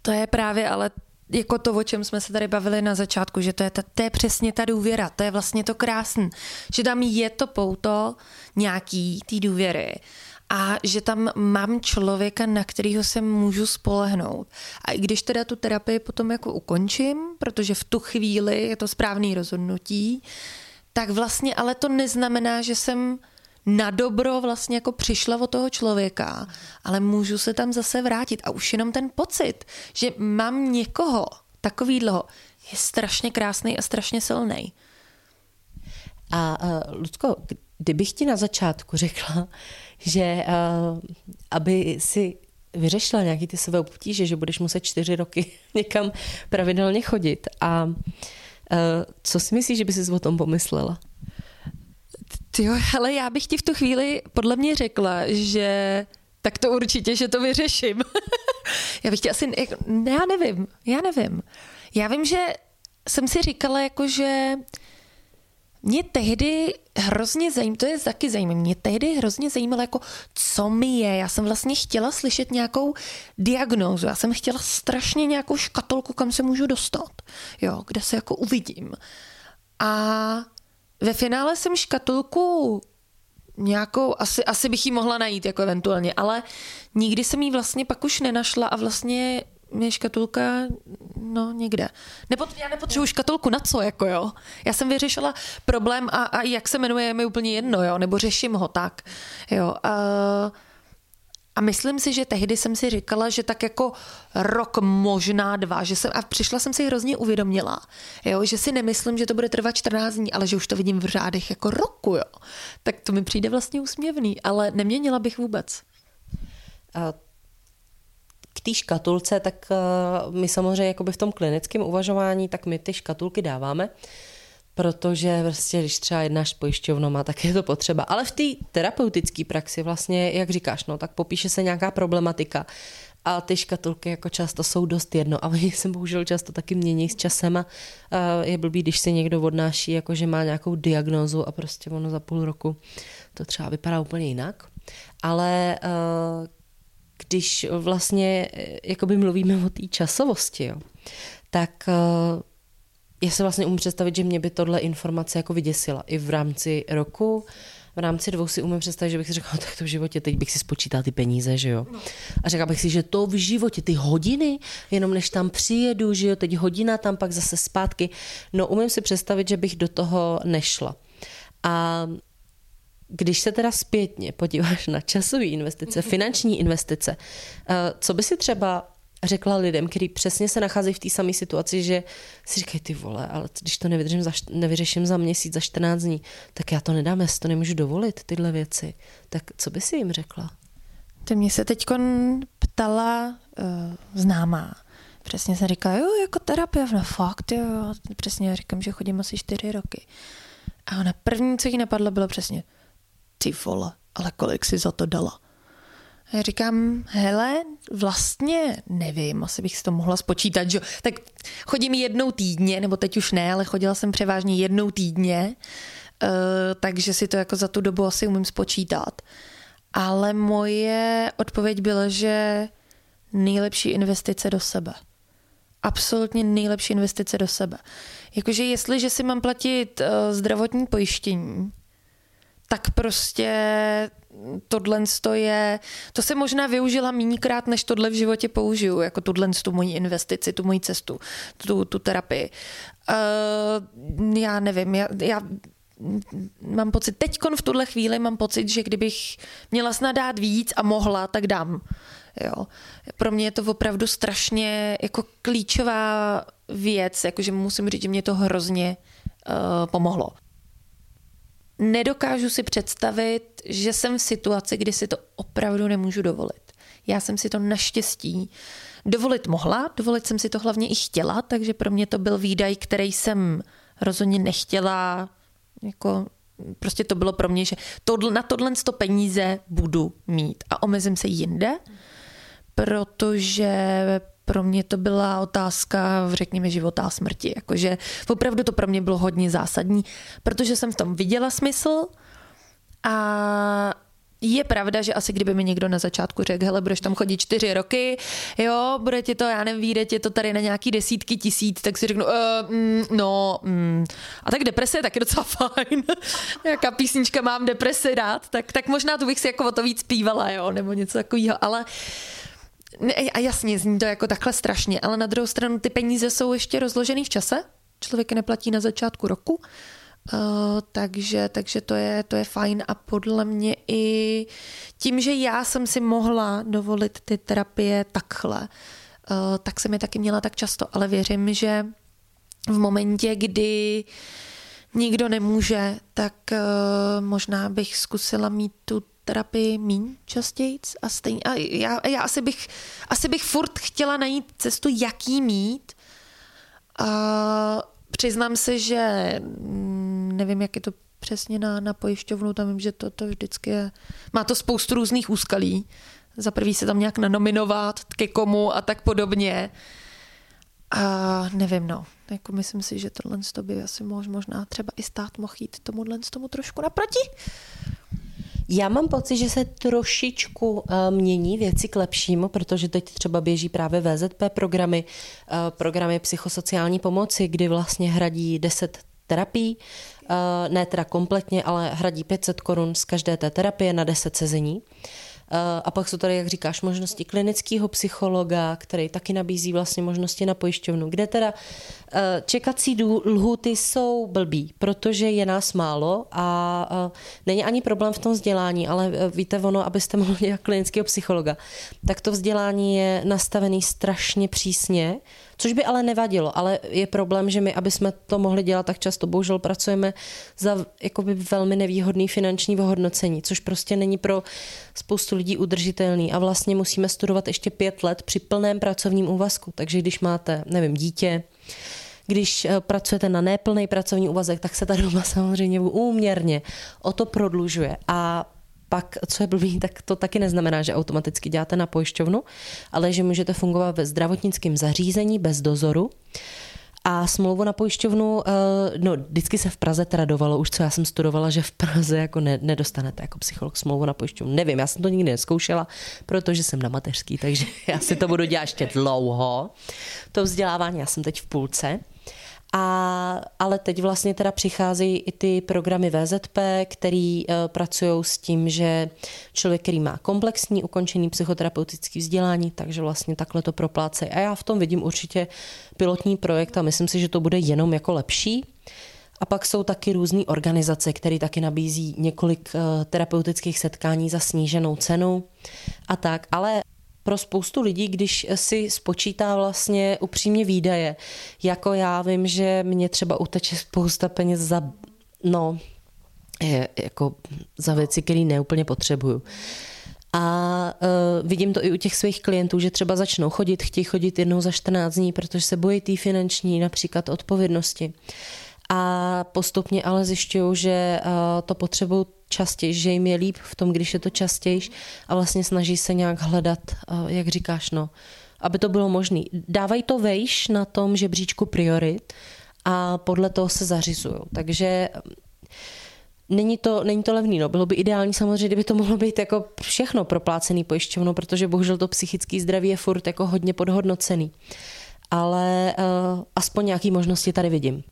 To je právě ale jako to, o čem jsme se tady bavili na začátku, že to je, ta, to je přesně ta důvěra, to je vlastně to krásné, že tam je to pouto nějaký té důvěry a že tam mám člověka, na kterého se můžu spolehnout. A i když teda tu terapii potom jako ukončím, protože v tu chvíli je to správný rozhodnutí, tak vlastně ale to neznamená, že jsem na dobro vlastně jako přišla od toho člověka, ale můžu se tam zase vrátit. A už jenom ten pocit, že mám někoho takovýhleho, je strašně krásný a strašně silný. A uh, Ludko, kdybych ti na začátku řekla, že uh, aby si vyřešila nějaký ty své obtíže, že budeš muset čtyři roky někam pravidelně chodit. A uh, co si myslíš, že by si o tom pomyslela? Jo, ale já bych ti v tu chvíli podle mě řekla, že tak to určitě, že to vyřeším. já bych ti asi, jako, já nevím, já nevím. Já vím, že jsem si říkala, jako, že mě tehdy hrozně zajímalo, to je taky zajímavé, mě tehdy hrozně zajímalo, jako, co mi je. Já jsem vlastně chtěla slyšet nějakou diagnózu, já jsem chtěla strašně nějakou škatolku, kam se můžu dostat, jo, kde se jako uvidím. A ve finále jsem škatulku nějakou, asi, asi bych ji mohla najít jako eventuálně, ale nikdy jsem ji vlastně pak už nenašla a vlastně mě škatulka, no někde. Nepot, já nepotřebuji škatulku na co, jako jo. Já jsem vyřešila problém a, a jak se jmenuje, je mi úplně jedno, jo, nebo řeším ho tak, jo. A, a myslím si, že tehdy jsem si říkala, že tak jako rok, možná dva, že jsem, a přišla jsem si hrozně uvědomila, jo, že si nemyslím, že to bude trvat 14 dní, ale že už to vidím v řádech jako roku, jo. Tak to mi přijde vlastně úsměvný, ale neměnila bych vůbec. A k té škatulce, tak uh, my samozřejmě jakoby v tom klinickém uvažování, tak my ty škatulky dáváme, protože vlastně, když třeba jednáš s pojišťovnou, tak je to potřeba. Ale v té terapeutické praxi vlastně, jak říkáš, no, tak popíše se nějaká problematika a ty škatulky jako často jsou dost jedno a oni se bohužel často taky mění s časem a je blbý, když si někdo odnáší, jako že má nějakou diagnózu a prostě ono za půl roku to třeba vypadá úplně jinak. Ale když vlastně jakoby mluvíme o té časovosti, jo, tak já se vlastně umím představit, že mě by tohle informace jako vyděsila i v rámci roku, v rámci dvou si umím představit, že bych si řekla, no, tak to v životě, teď bych si spočítal ty peníze, že jo. No. A řekla bych si, že to v životě, ty hodiny, jenom než tam přijedu, že jo, teď hodina tam, pak zase zpátky. No umím si představit, že bych do toho nešla. A když se teda zpětně podíváš na časové investice, finanční investice, eh, co by si třeba řekla lidem, kteří přesně se nacházejí v té samé situaci, že si říkají, ty vole, ale když to nevydržím za, nevyřeším za měsíc, za 14 dní, tak já to nedám, já si to nemůžu dovolit, tyhle věci. Tak co by si jim řekla? Ty mě se teď ptala uh, známá. Přesně se říká, jo, jako terapie, no fakt, jo. Přesně říkám, že chodím asi čtyři roky. A ona první, co jí napadlo, bylo přesně, ty vole, ale kolik si za to dala? Já říkám, hele, vlastně nevím, asi bych si to mohla spočítat, že tak chodím jednou týdně, nebo teď už ne, ale chodila jsem převážně jednou týdně, uh, takže si to jako za tu dobu asi umím spočítat. Ale moje odpověď byla, že nejlepší investice do sebe. Absolutně nejlepší investice do sebe. Jakože jestliže si mám platit uh, zdravotní pojištění, tak prostě tohle je, to se možná využila míníkrát, než tohle v životě použiju, jako tuhle tu moji investici, tu moji cestu, tu, tu terapii. Uh, já nevím, já, já mám pocit, teď v tuhle chvíli mám pocit, že kdybych měla snad dát víc a mohla, tak dám. Jo. Pro mě je to opravdu strašně jako klíčová věc, jakože musím říct, že mě to hrozně uh, pomohlo nedokážu si představit, že jsem v situaci, kdy si to opravdu nemůžu dovolit. Já jsem si to naštěstí dovolit mohla, dovolit jsem si to hlavně i chtěla, takže pro mě to byl výdaj, který jsem rozhodně nechtěla, jako prostě to bylo pro mě, že tohle, na tohle sto peníze budu mít a omezím se jinde, protože pro mě to byla otázka, řekněme, života a smrti. Jakože opravdu to pro mě bylo hodně zásadní, protože jsem v tom viděla smysl a je pravda, že asi kdyby mi někdo na začátku řekl, hele, budeš tam chodit čtyři roky, jo, bude ti to, já nevím, vyjde ti to tady na nějaký desítky tisíc, tak si řeknu, uh, mm, no, mm. a tak deprese je taky docela fajn. Jaká písnička mám deprese dát, tak, tak možná tu bych si jako o to víc zpívala, jo, nebo něco takového, ale uh, a jasně, zní to jako takhle strašně, ale na druhou stranu ty peníze jsou ještě rozložený v čase. Člověk neplatí na začátku roku, Uh, takže, takže to, je, to je fajn a podle mě i tím, že já jsem si mohla dovolit ty terapie takhle, uh, tak jsem je taky měla tak často, ale věřím, že v momentě, kdy nikdo nemůže, tak uh, možná bych zkusila mít tu terapii míň častěji a stejně. A já, já asi, bych, asi bych furt chtěla najít cestu, jaký mít. A přiznám se, že mm, nevím, jak je to přesně na, na pojišťovnu, tam vím, že to, to vždycky je, má to spoustu různých úskalí. Za prvý se tam nějak nanominovat, ke komu a tak podobně. A nevím, no. Jako myslím si, že tohle by asi možná třeba i stát mohl jít tomuhle tomu trošku naproti. Já mám pocit, že se trošičku uh, mění věci k lepšímu, protože teď třeba běží právě VZP programy, uh, programy psychosociální pomoci, kdy vlastně hradí 10 terapií, uh, ne teda kompletně, ale hradí 500 korun z každé té terapie na 10 sezení. A pak jsou tady, jak říkáš, možnosti klinického psychologa, který taky nabízí vlastně možnosti na pojišťovnu, kde teda eh, čekací lhuty jsou blbý, protože je nás málo a eh, není ani problém v tom vzdělání, ale eh, víte ono, abyste mohli dělat klinického psychologa, tak to vzdělání je nastavený strašně přísně, což by ale nevadilo, ale je problém, že my, aby jsme to mohli dělat, tak často bohužel pracujeme za jakoby velmi nevýhodný finanční ohodnocení, což prostě není pro spoustu lidí udržitelný a vlastně musíme studovat ještě pět let při plném pracovním úvazku. Takže když máte, nevím, dítě, když eh, pracujete na neplný pracovní úvazek, tak se ta doba samozřejmě úměrně o to prodlužuje. A pak, co je blbý, tak to taky neznamená, že automaticky děláte na pojišťovnu, ale že můžete fungovat ve zdravotnickém zařízení bez dozoru. A smlouvu na pojišťovnu, eh, no vždycky se v Praze tradovalo, už co já jsem studovala, že v Praze jako ne, nedostanete jako psycholog smlouvu na pojišťovnu. Nevím, já jsem to nikdy neskoušela, protože jsem na mateřský, takže já si to budu dělat ještě dlouho. To vzdělávání, já jsem teď v půlce. A, ale teď vlastně teda přicházejí i ty programy VZP, který uh, pracují s tím, že člověk, který má komplexní ukončený psychoterapeutický vzdělání, takže vlastně takhle to proplácejí. A já v tom vidím určitě pilotní projekt a myslím si, že to bude jenom jako lepší. A pak jsou taky různé organizace, které taky nabízí několik uh, terapeutických setkání za sníženou cenu a tak. Ale pro spoustu lidí, když si spočítá vlastně upřímně výdaje, jako já vím, že mě třeba uteče spousta peněz za, no, je, jako za věci, které neúplně potřebuju. A uh, vidím to i u těch svých klientů, že třeba začnou chodit, chtějí chodit jednou za 14 dní, protože se bojí té finanční například odpovědnosti. A postupně ale zjišťují, že uh, to potřebují častěji, že jim je líp v tom, když je to častěji a vlastně snaží se nějak hledat, uh, jak říkáš, no, aby to bylo možné. Dávají to vejš na tom žebříčku priorit a podle toho se zařizují. Takže Není to, není to levný, no. Bylo by ideální samozřejmě, kdyby to mohlo být jako všechno proplácený pojišťovnou, protože bohužel to psychické zdraví je furt jako hodně podhodnocený. Ale uh, aspoň nějaké možnosti tady vidím.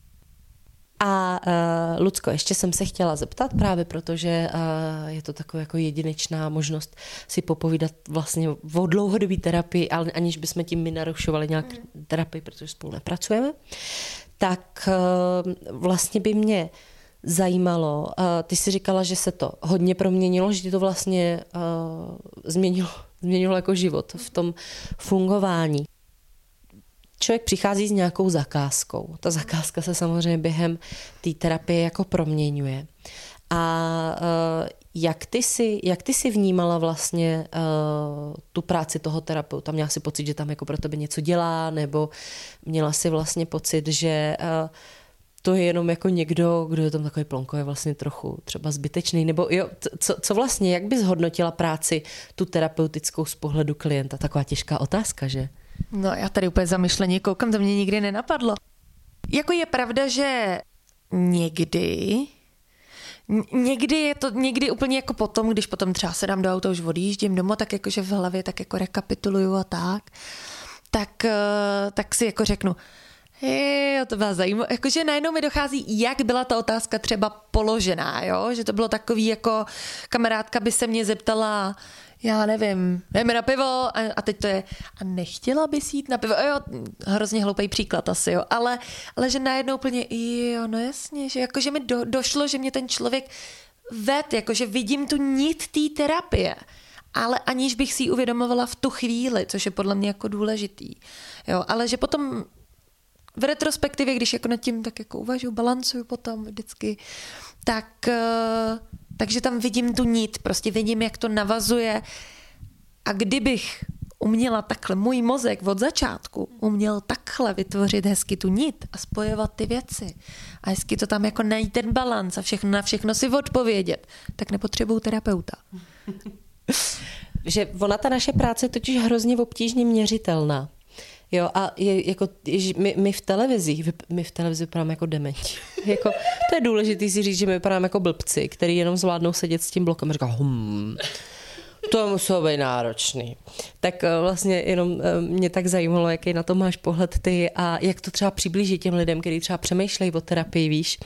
A uh, Lucko, ještě jsem se chtěla zeptat právě, protože uh, je to taková jako jedinečná možnost si popovídat vlastně o dlouhodobé terapii, ale aniž bychom tím my narušovali nějak mm. terapii, protože spolu nepracujeme. Tak uh, vlastně by mě zajímalo, uh, ty jsi říkala, že se to hodně proměnilo, že ti to vlastně uh, změnilo, změnilo jako život v tom fungování člověk přichází s nějakou zakázkou. Ta zakázka se samozřejmě během té terapie jako proměňuje. A uh, jak ty, si, jak ty si vnímala vlastně uh, tu práci toho terapeuta? Měla si pocit, že tam jako pro tebe něco dělá, nebo měla si vlastně pocit, že uh, to je jenom jako někdo, kdo je tam takový plonko, je vlastně trochu třeba zbytečný, nebo jo, co, co vlastně, jak bys hodnotila práci tu terapeutickou z pohledu klienta? Taková těžká otázka, že? No já tady úplně zamyšlení koukám, to mě nikdy nenapadlo. Jako je pravda, že někdy Někdy je to někdy úplně jako potom, když potom třeba se dám do auta, už odjíždím domů, tak jakože v hlavě tak jako rekapituluju a tak, tak, eh, tak si jako řeknu, Jo, to byla zajímavé. Jakože najednou mi dochází, jak byla ta otázka třeba položená, jo? Že to bylo takový, jako kamarádka by se mě zeptala, já nevím, jdeme na pivo a, a teď to je, a nechtěla bys jít na pivo, jo, hrozně hloupý příklad asi, jo, ale, ale že najednou úplně, jo, no jasně, že jakože mi do, došlo, že mě ten člověk ved, jakože vidím tu nit té terapie, ale aniž bych si ji uvědomovala v tu chvíli, což je podle mě jako důležitý, jo, ale že potom v retrospektivě, když jako nad tím tak jako uvažuji, balancuju potom vždycky, tak uh, takže tam vidím tu nit, prostě vidím, jak to navazuje. A kdybych uměla takhle, můj mozek od začátku uměl takhle vytvořit hezky tu nit a spojovat ty věci a hezky to tam jako najít ten balans a všechno na všechno si odpovědět, tak nepotřebuju terapeuta. že ona ta naše práce je totiž hrozně obtížně měřitelná. Jo, a je, jako, my, my, v televizi, my v televizi vypadáme jako dementi. jako, to je důležité si říct, že my vypadáme jako blbci, který jenom zvládnou sedět s tím blokem a říká, hm, to muselo být náročný. Tak eh, vlastně jenom eh, mě tak zajímalo, jaký na to máš pohled ty a jak to třeba přiblížit těm lidem, kteří třeba přemýšlejí o terapii, víš.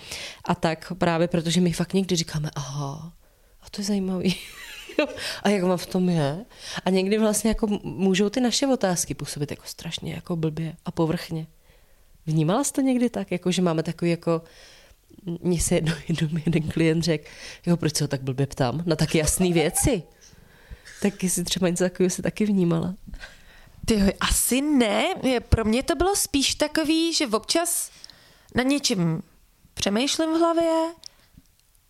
A tak právě protože my fakt někdy říkáme, aha, a to je zajímavý. A jak vám v tom je. A někdy vlastně jako můžou ty naše otázky působit jako strašně jako blbě a povrchně. Vnímala jsi to někdy tak, jako že máme takový jako mně se jedno, jedno jeden klient řekl, jo, proč se ho tak blbě ptám na tak jasné věci. Tak jestli třeba něco takového se taky vnímala. Ty asi ne. Pro mě to bylo spíš takový, že občas na něčem přemýšlím v hlavě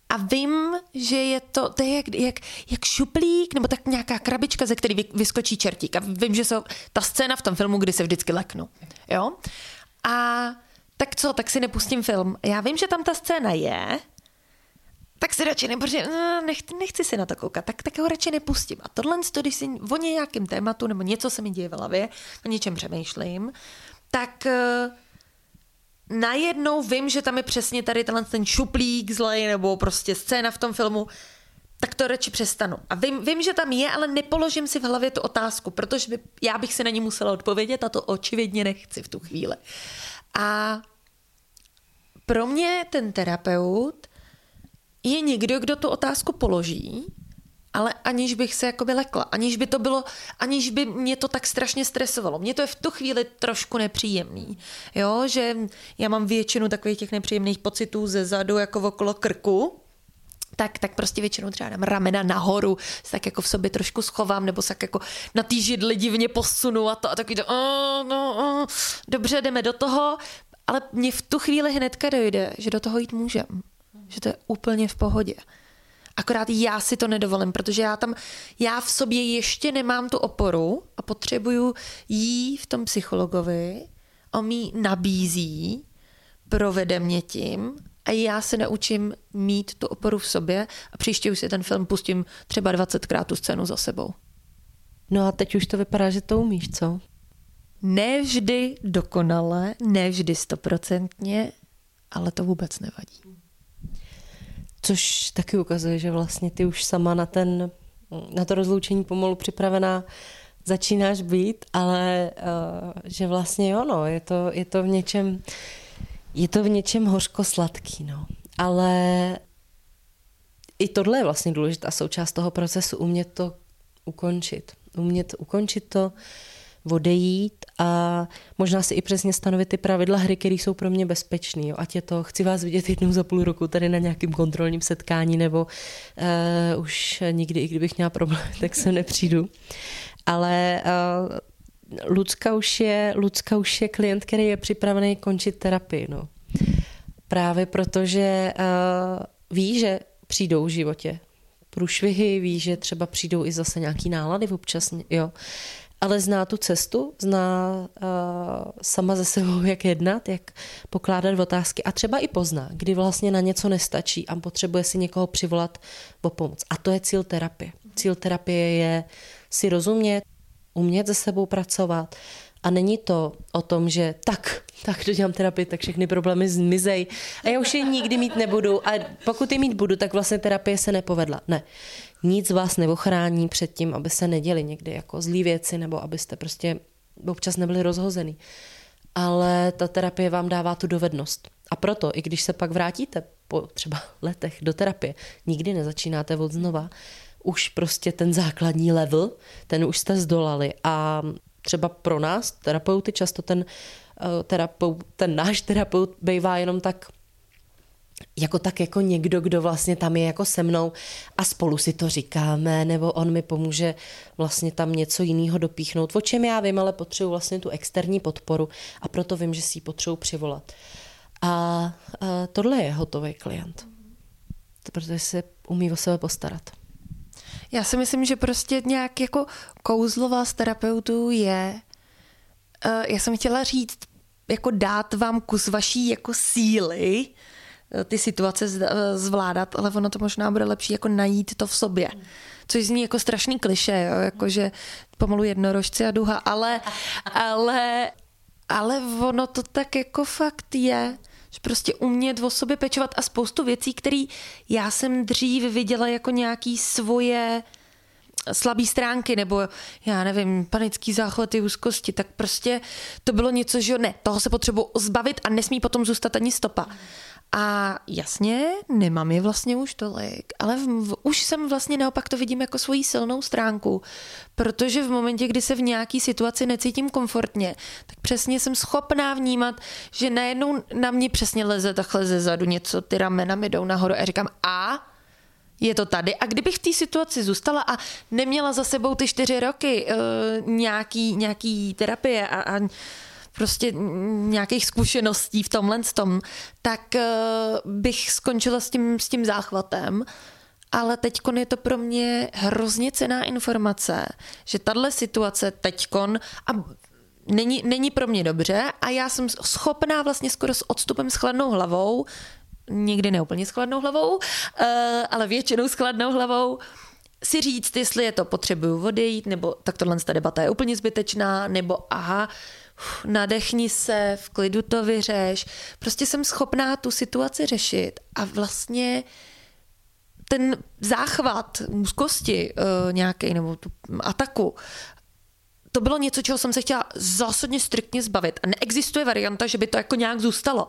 a vím, že je to, to je jak, jak, jak šuplík, nebo tak nějaká krabička, ze který vyskočí čertík. A vím, že jsou ta scéna v tom filmu, kdy se vždycky leknu. Jo? A tak co, tak si nepustím film. Já vím, že tam ta scéna je, tak si radši nebo no, nech, nechci si na to koukat, tak, tak ho radši nepustím. A tohle, když si o nějakém tématu nebo něco se mi děje v hlavě, o něčem přemýšlím, tak uh, najednou vím, že tam je přesně tady tenhle ten šuplík zlej nebo prostě scéna v tom filmu, tak to radši přestanu. A vím, vím, že tam je, ale nepoložím si v hlavě tu otázku, protože by, já bych si na ní musela odpovědět a to očividně nechci v tu chvíli. A pro mě ten terapeut je někdo, kdo tu otázku položí, ale aniž bych se jakoby lekla, aniž by to bylo, aniž by mě to tak strašně stresovalo. Mně to je v tu chvíli trošku nepříjemný, jo, že já mám většinu takových těch nepříjemných pocitů ze zadu jako okolo krku, tak, tak prostě většinou třeba dám ramena nahoru, se tak jako v sobě trošku schovám, nebo se tak jako na tý židli divně posunu a to a takový to, oh, no, oh, dobře, jdeme do toho, ale mně v tu chvíli hnedka dojde, že do toho jít můžem. Že to je úplně v pohodě. Akorát já si to nedovolím, protože já tam, já v sobě ještě nemám tu oporu a potřebuju jí v tom psychologovi, on mi nabízí, provede mě tím a já se naučím mít tu oporu v sobě a příště už si ten film pustím třeba 20krát tu scénu za sebou. No a teď už to vypadá, že to umíš, co? Ne vždy dokonale, ne vždy stoprocentně, ale to vůbec nevadí. Což taky ukazuje, že vlastně ty už sama na, ten, na to rozloučení pomalu připravená začínáš být, ale uh, že vlastně jo, no, je to, je to v něčem, je to v něčem hořko-sladký, no. Ale i tohle je vlastně důležitá součást toho procesu, umět to ukončit. Umět ukončit to, odejít a možná si i přesně stanovit ty pravidla hry, které jsou pro mě bezpečné. Ať je to, chci vás vidět jednou za půl roku tady na nějakém kontrolním setkání, nebo uh, už nikdy, i kdybych měla problém, tak se nepřijdu. Ale uh, Lucka už, je, Lucka už je klient, který je připravený končit terapii. No. Právě protože uh, ví, že přijdou v životě průšvihy, ví, že třeba přijdou i zase nějaký nálady občas, jo ale zná tu cestu, zná uh, sama ze sebou, jak jednat, jak pokládat otázky a třeba i pozná, kdy vlastně na něco nestačí a potřebuje si někoho přivolat o pomoc. A to je cíl terapie. Cíl terapie je si rozumět, umět se sebou pracovat a není to o tom, že tak, tak dodělám terapii, tak všechny problémy zmizej a já už je nikdy mít nebudu a pokud je mít budu, tak vlastně terapie se nepovedla. Ne nic vás neochrání před tím, aby se neděli někdy jako zlý věci nebo abyste prostě občas nebyli rozhozený. Ale ta terapie vám dává tu dovednost. A proto, i když se pak vrátíte po třeba letech do terapie, nikdy nezačínáte od znova, už prostě ten základní level, ten už jste zdolali a třeba pro nás, terapeuty, často ten, eh, terapeut, ten náš terapeut bývá jenom tak jako tak jako někdo, kdo vlastně tam je jako se mnou a spolu si to říkáme, nebo on mi pomůže vlastně tam něco jiného dopíchnout, o čem já vím, ale potřebuji vlastně tu externí podporu a proto vím, že si ji potřebuji přivolat. A, a tohle je hotový klient, protože se umí o sebe postarat. Já si myslím, že prostě nějak jako kouzlová z terapeutů je, uh, já jsem chtěla říct, jako dát vám kus vaší jako síly, Eh, ty situace eh, zvládat, ale ono to možná bude lepší jako najít to v sobě. Což zní jako strašný kliše, jo? jako že pomalu jednorožci a duha, ale, ale, ale ono to tak jako fakt je, že prostě umět o sobě pečovat a spoustu věcí, které já jsem dřív viděla jako nějaký svoje slabé stránky nebo já nevím, panický záchvaty, úzkosti, tak prostě to bylo něco, že ne, toho se potřebuji zbavit a nesmí potom zůstat ani stopa. A jasně, nemám je vlastně už tolik, ale v, v, už jsem vlastně naopak to vidím jako svoji silnou stránku, protože v momentě, kdy se v nějaký situaci necítím komfortně, tak přesně jsem schopná vnímat, že najednou na mě přesně leze takhle ze zadu něco, ty ramena mi jdou nahoru a říkám a je to tady. A kdybych v té situaci zůstala a neměla za sebou ty čtyři roky uh, nějaký, nějaký terapie a, a prostě nějakých zkušeností v tomhle tom, tak uh, bych skončila s tím, s tím záchvatem. Ale teď je to pro mě hrozně cená informace, že tahle situace teďkon a není, není pro mě dobře a já jsem schopná vlastně skoro s odstupem s chladnou hlavou nikdy neúplně s chladnou hlavou, eh, ale většinou s chladnou hlavou, si říct, jestli je to potřebuju odejít, nebo tak tohle ta debata je úplně zbytečná, nebo aha, nadechni se, v klidu to vyřeš. Prostě jsem schopná tu situaci řešit a vlastně ten záchvat úzkosti uh, nějaký nebo tu ataku, to bylo něco, čeho jsem se chtěla zásadně striktně zbavit. A neexistuje varianta, že by to jako nějak zůstalo.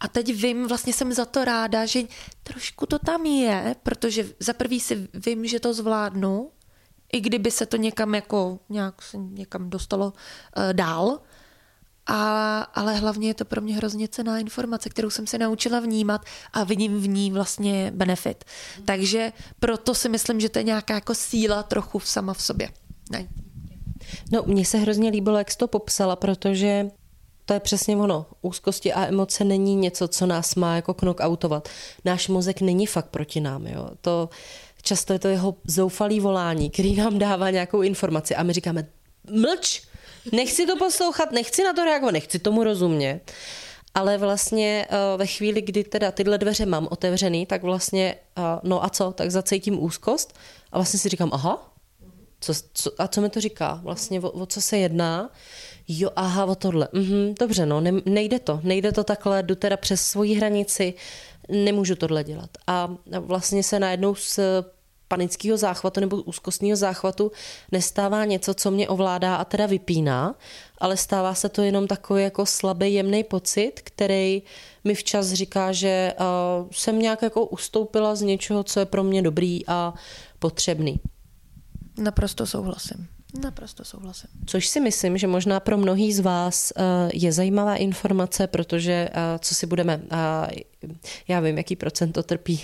A teď vím, vlastně jsem za to ráda, že trošku to tam je, protože za prvý si vím, že to zvládnu, i kdyby se to někam jako nějak se někam dostalo uh, dál. A, ale hlavně je to pro mě hrozně cená informace, kterou jsem se naučila vnímat a vidím v ní vlastně benefit. Takže proto si myslím, že to je nějaká jako síla trochu sama v sobě. Ne. No, mně se hrozně líbilo, jak jsi to popsala, protože to je přesně ono. Úzkosti a emoce není něco, co nás má jako knockoutovat. Náš mozek není fakt proti nám. Jo. To, často je to jeho zoufalý volání, který nám dává nějakou informaci a my říkáme mlč, nechci to poslouchat, nechci na to reagovat, nechci tomu rozumět. Ale vlastně uh, ve chvíli, kdy teda tyhle dveře mám otevřený, tak vlastně, uh, no a co, tak zacítím úzkost a vlastně si říkám, aha, co, co, a co mi to říká? Vlastně o, o co se jedná? Jo, aha, o tohle. Mhm, dobře, no, ne, nejde to. Nejde to takhle, jdu teda přes svoji hranici, nemůžu tohle dělat. A vlastně se najednou z panického záchvatu nebo úzkostního záchvatu nestává něco, co mě ovládá a teda vypíná, ale stává se to jenom takový jako slabý, jemný pocit, který mi včas říká, že uh, jsem nějak jako ustoupila z něčeho, co je pro mě dobrý a potřebný. Naprosto souhlasím. Naprosto souhlasím. Což si myslím, že možná pro mnohý z vás eh, je zajímavá informace, protože eh, co si budeme, já vím, jaký procent to trpí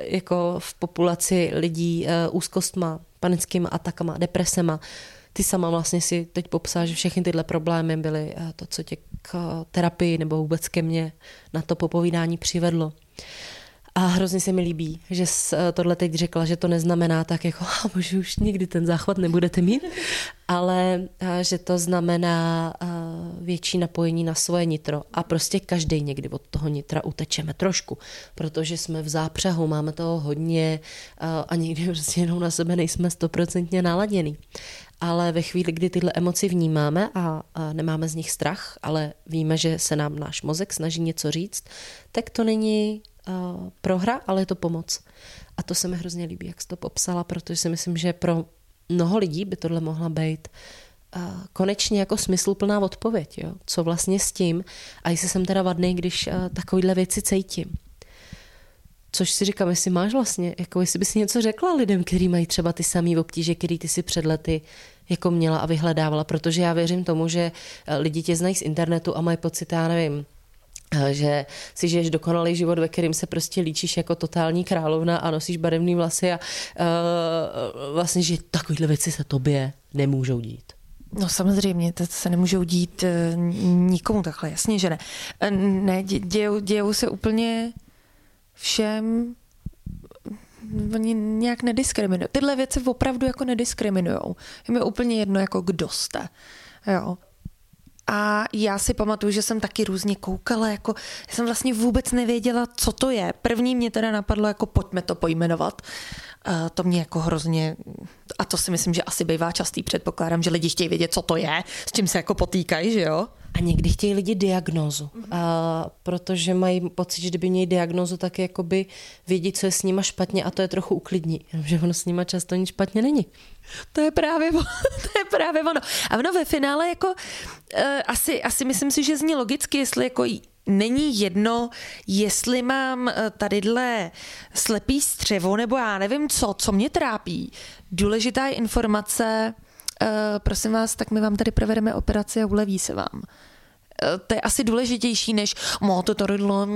jako v populaci lidí úzkostma, panickými atakama, depresema. Ty sama vlastně si teď popsala, že všechny tyhle problémy byly to, co tě k terapii nebo vůbec ke mně na to popovídání přivedlo. A hrozně se mi líbí, že eh, tohle teď řekla, že to neznamená tak jako, a už nikdy ten záchvat nebudete mít, ale eh, že to znamená eh, větší napojení na svoje nitro. A prostě každý někdy od toho nitra utečeme trošku, protože jsme v zápřehu, máme toho hodně a někdy prostě jenom na sebe nejsme stoprocentně naladěný. Ale ve chvíli, kdy tyhle emoci vnímáme a nemáme z nich strach, ale víme, že se nám náš mozek snaží něco říct, tak to není uh, prohra, ale je to pomoc. A to se mi hrozně líbí, jak jsi to popsala, protože si myslím, že pro mnoho lidí by tohle mohla být uh, konečně jako smysluplná odpověď, jo? co vlastně s tím a jestli jsem teda vadný, když uh, takovýhle věci cítím. Což si říkám, jestli máš vlastně, jako jestli bys něco řekla lidem, kteří mají třeba ty samé obtíže, který ty si před lety jako měla a vyhledávala, protože já věřím tomu, že lidi tě znají z internetu a mají pocit, já nevím, že si žiješ dokonalý život, ve kterým se prostě líčíš jako totální královna a nosíš barevný vlasy a uh, vlastně, že takovéhle věci se tobě nemůžou dít. No samozřejmě, to se nemůžou dít uh, nikomu takhle, jasně, že ne. Ne, dějou, dějou se úplně všem oni nějak nediskriminují. Tyhle věci opravdu jako nediskriminují. Je mi úplně jedno, jako kdo jste. Jo. A já si pamatuju, že jsem taky různě koukala, jako já jsem vlastně vůbec nevěděla, co to je. První mě teda napadlo, jako pojďme to pojmenovat. Uh, to mě jako hrozně, a to si myslím, že asi bývá častý předpokládám, že lidi chtějí vědět, co to je, s čím se jako potýkají, že jo? A někdy chtějí lidi diagnózu, mm-hmm. a protože mají pocit, že kdyby měli diagnózu, tak jakoby vědí, co je s nima špatně a to je trochu uklidní, že ono s nima často nic špatně není. To je právě, to je právě ono. A ono ve finále jako uh, asi, asi myslím si, že zní logicky, jestli jako není jedno, jestli mám eh, tadyhle slepý střevo nebo já nevím co, co mě trápí. Důležitá je informace, uh, prosím vás, tak my vám tady provedeme operaci a uleví se vám to je asi důležitější, než má to tady no,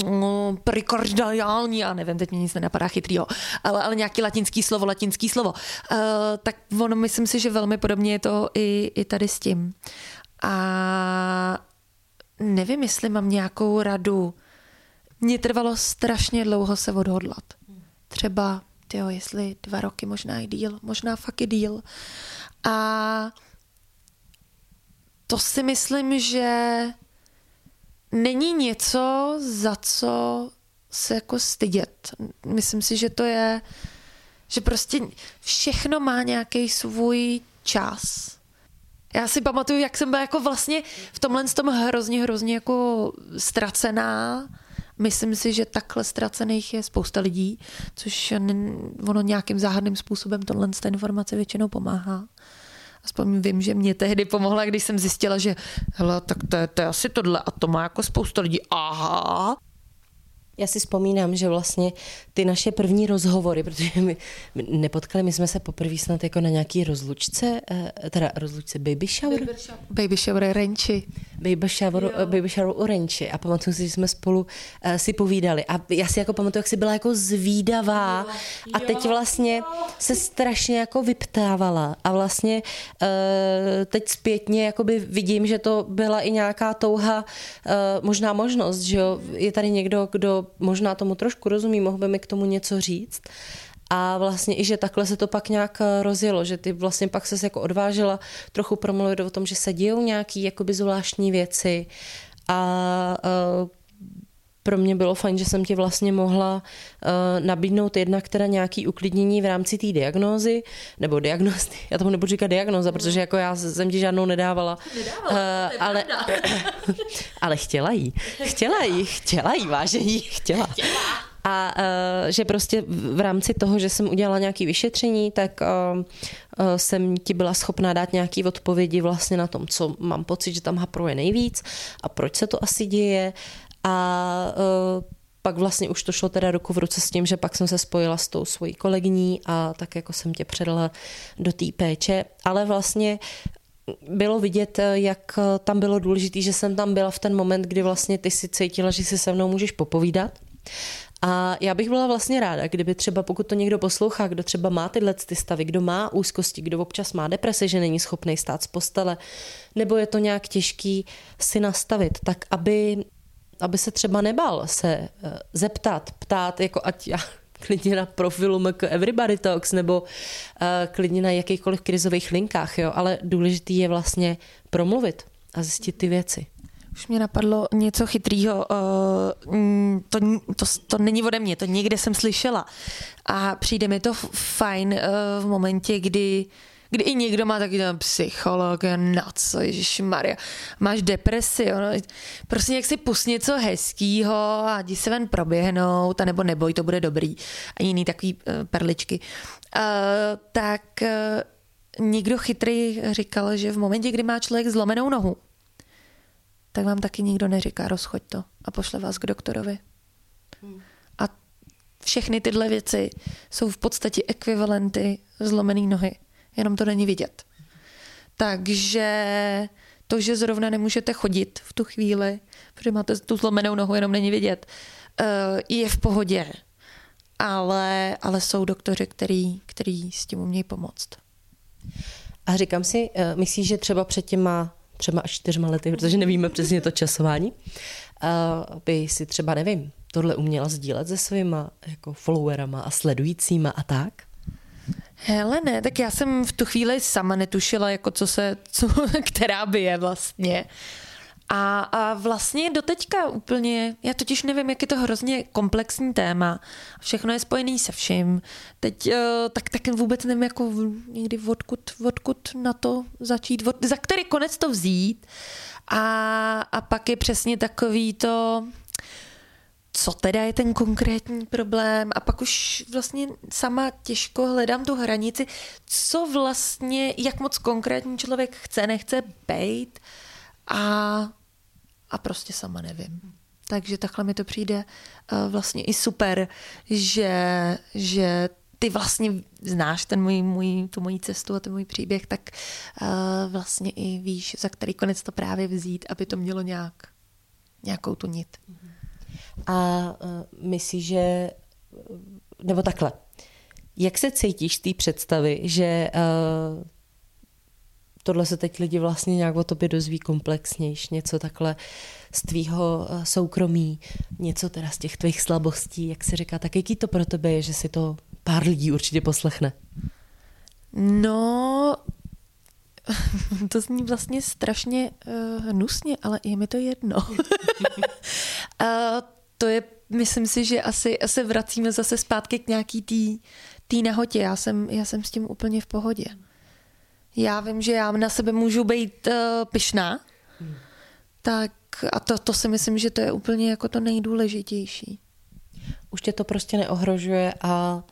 prekardiální, já nevím, teď mě nic nenapadá chytrýho, ale, ale nějaký latinský slovo, latinský slovo. Uh, tak ono, myslím si, že velmi podobně je to i, i tady s tím. A nevím, jestli mám nějakou radu. Mně trvalo strašně dlouho se odhodlat. Třeba, tyjo, jestli dva roky, možná i díl, možná fakt i díl. A to si myslím, že není něco, za co se jako stydět. Myslím si, že to je, že prostě všechno má nějaký svůj čas. Já si pamatuju, jak jsem byla jako vlastně v tomhle tom hrozně, hrozně jako ztracená. Myslím si, že takhle ztracených je spousta lidí, což ono nějakým záhadným způsobem tohle z té informace většinou pomáhá. Aspoň vím, že mě tehdy pomohla, když jsem zjistila, že hele, tak to je, to je asi tohle a to má jako spousta lidí. Aha, já si vzpomínám, že vlastně ty naše první rozhovory, protože my, nepotkali, my jsme se poprvé snad jako na nějaký rozlučce, eh, teda rozlučce baby shower. Baby shower, baby shower Renči. Baby shower, baby shower u Renči. A pamatuju si, že jsme spolu uh, si povídali. A já si jako pamatuju, jak jsi byla jako zvídavá. Jo, a teď vlastně se strašně jako vyptávala. A vlastně uh, teď zpětně jakoby vidím, že to byla i nějaká touha, uh, možná možnost, že jo, je tady někdo, kdo možná tomu trošku rozumí, mohl by mi k tomu něco říct. A vlastně i, že takhle se to pak nějak eh, rozjelo, že ty vlastně pak se jako odvážila trochu promluvit o tom, že se dějou nějaký jakoby zvláštní věci a uh, pro mě bylo fajn, že jsem ti vlastně mohla uh, nabídnout jedna, která nějaký uklidnění v rámci té diagnózy, nebo diagnózy, já tomu nebudu říkat diagnóza, protože jako já jsem ti žádnou nedávala. nedávala uh, ale, ale chtěla jí. Chtěla jí, chtěla jí, vážení, chtěla. chtěla. A uh, že prostě v rámci toho, že jsem udělala nějaké vyšetření, tak uh, uh, jsem ti byla schopná dát nějaké odpovědi vlastně na tom, co mám pocit, že tam hapruje nejvíc a proč se to asi děje. A uh, pak vlastně už to šlo teda ruku v ruce s tím, že pak jsem se spojila s tou svojí kolegyní a tak jako jsem tě předala do té péče, ale vlastně bylo vidět, jak tam bylo důležité, že jsem tam byla v ten moment, kdy vlastně ty si cítila, že si se mnou můžeš popovídat. A já bych byla vlastně ráda, kdyby třeba pokud to někdo poslouchá, kdo třeba má tyhle ty stavy, kdo má úzkosti, kdo občas má deprese, že není schopný stát z postele, nebo je to nějak těžký si nastavit, tak aby aby se třeba nebal se eh, zeptat, ptát, jako ať já klidně na profilu MK Everybody Talks nebo uh, klidně na jakýchkoliv krizových linkách, jo, ale důležitý je vlastně promluvit a zjistit ty věci. Už mě napadlo něco chytrýho. Uh, to, to, to není ode mě, to někde jsem slyšela. A přijde mi to fajn uh, v momentě, kdy uh, kdy i někdo má taky ten psycholog, na co, Maria, máš depresi, ono, prostě jak si pust něco hezkýho a jdi se ven proběhnout, a nebo neboj, to bude dobrý. A jiný takový uh, perličky. Uh, tak uh, někdo chytrý říkal, že v momentě, kdy má člověk zlomenou nohu, tak vám taky nikdo neříká, rozchoď to a pošle vás k doktorovi. Hmm. A všechny tyhle věci jsou v podstatě ekvivalenty zlomené nohy jenom to není vidět. Takže to, že zrovna nemůžete chodit v tu chvíli, protože máte tu zlomenou nohu, jenom není vidět, eh, je v pohodě. Ale, ale jsou doktoři, který, který s tím umějí pomoct. A říkám si, eh, myslíš, že třeba před těma třeba až čtyřma lety, protože nevíme přesně to časování, eh, by si třeba, nevím, tohle uměla sdílet se svýma jako followerama a sledujícíma a tak? Hele ne, tak já jsem v tu chvíli sama netušila, jako co se, co, která by je vlastně. A, a vlastně doteďka úplně, já totiž nevím, jak je to hrozně komplexní téma. Všechno je spojený se vším. Teď uh, tak, tak vůbec nevím, jako někdy odkud, odkud na to začít, od, za který konec to vzít. A, a pak je přesně takový to, co teda je ten konkrétní problém a pak už vlastně sama těžko hledám tu hranici, co vlastně, jak moc konkrétní člověk chce, nechce být a, a prostě sama nevím. Takže takhle mi to přijde uh, vlastně i super, že, že ty vlastně znáš ten můj, můj, tu moji cestu a ten můj příběh, tak uh, vlastně i víš, za který konec to právě vzít, aby to mělo nějak, nějakou tu nit. A uh, myslíš, že, nebo takhle, jak se cítíš z té představy, že uh, tohle se teď lidi vlastně nějak o tobě dozví komplexnějš, něco takhle z tvýho soukromí, něco teda z těch tvých slabostí, jak se říká, tak jaký to pro tebe je, že si to pár lidí určitě poslechne. No, to zní vlastně strašně uh, hnusně, ale je mi to jedno. uh, to je, myslím si, že asi se vracíme zase zpátky k nějaký tý, nahotě. Já jsem, já jsem s tím úplně v pohodě. Já vím, že já na sebe můžu být uh, pyšná, hmm. tak a to, to si myslím, že to je úplně jako to nejdůležitější. Už tě to prostě neohrožuje a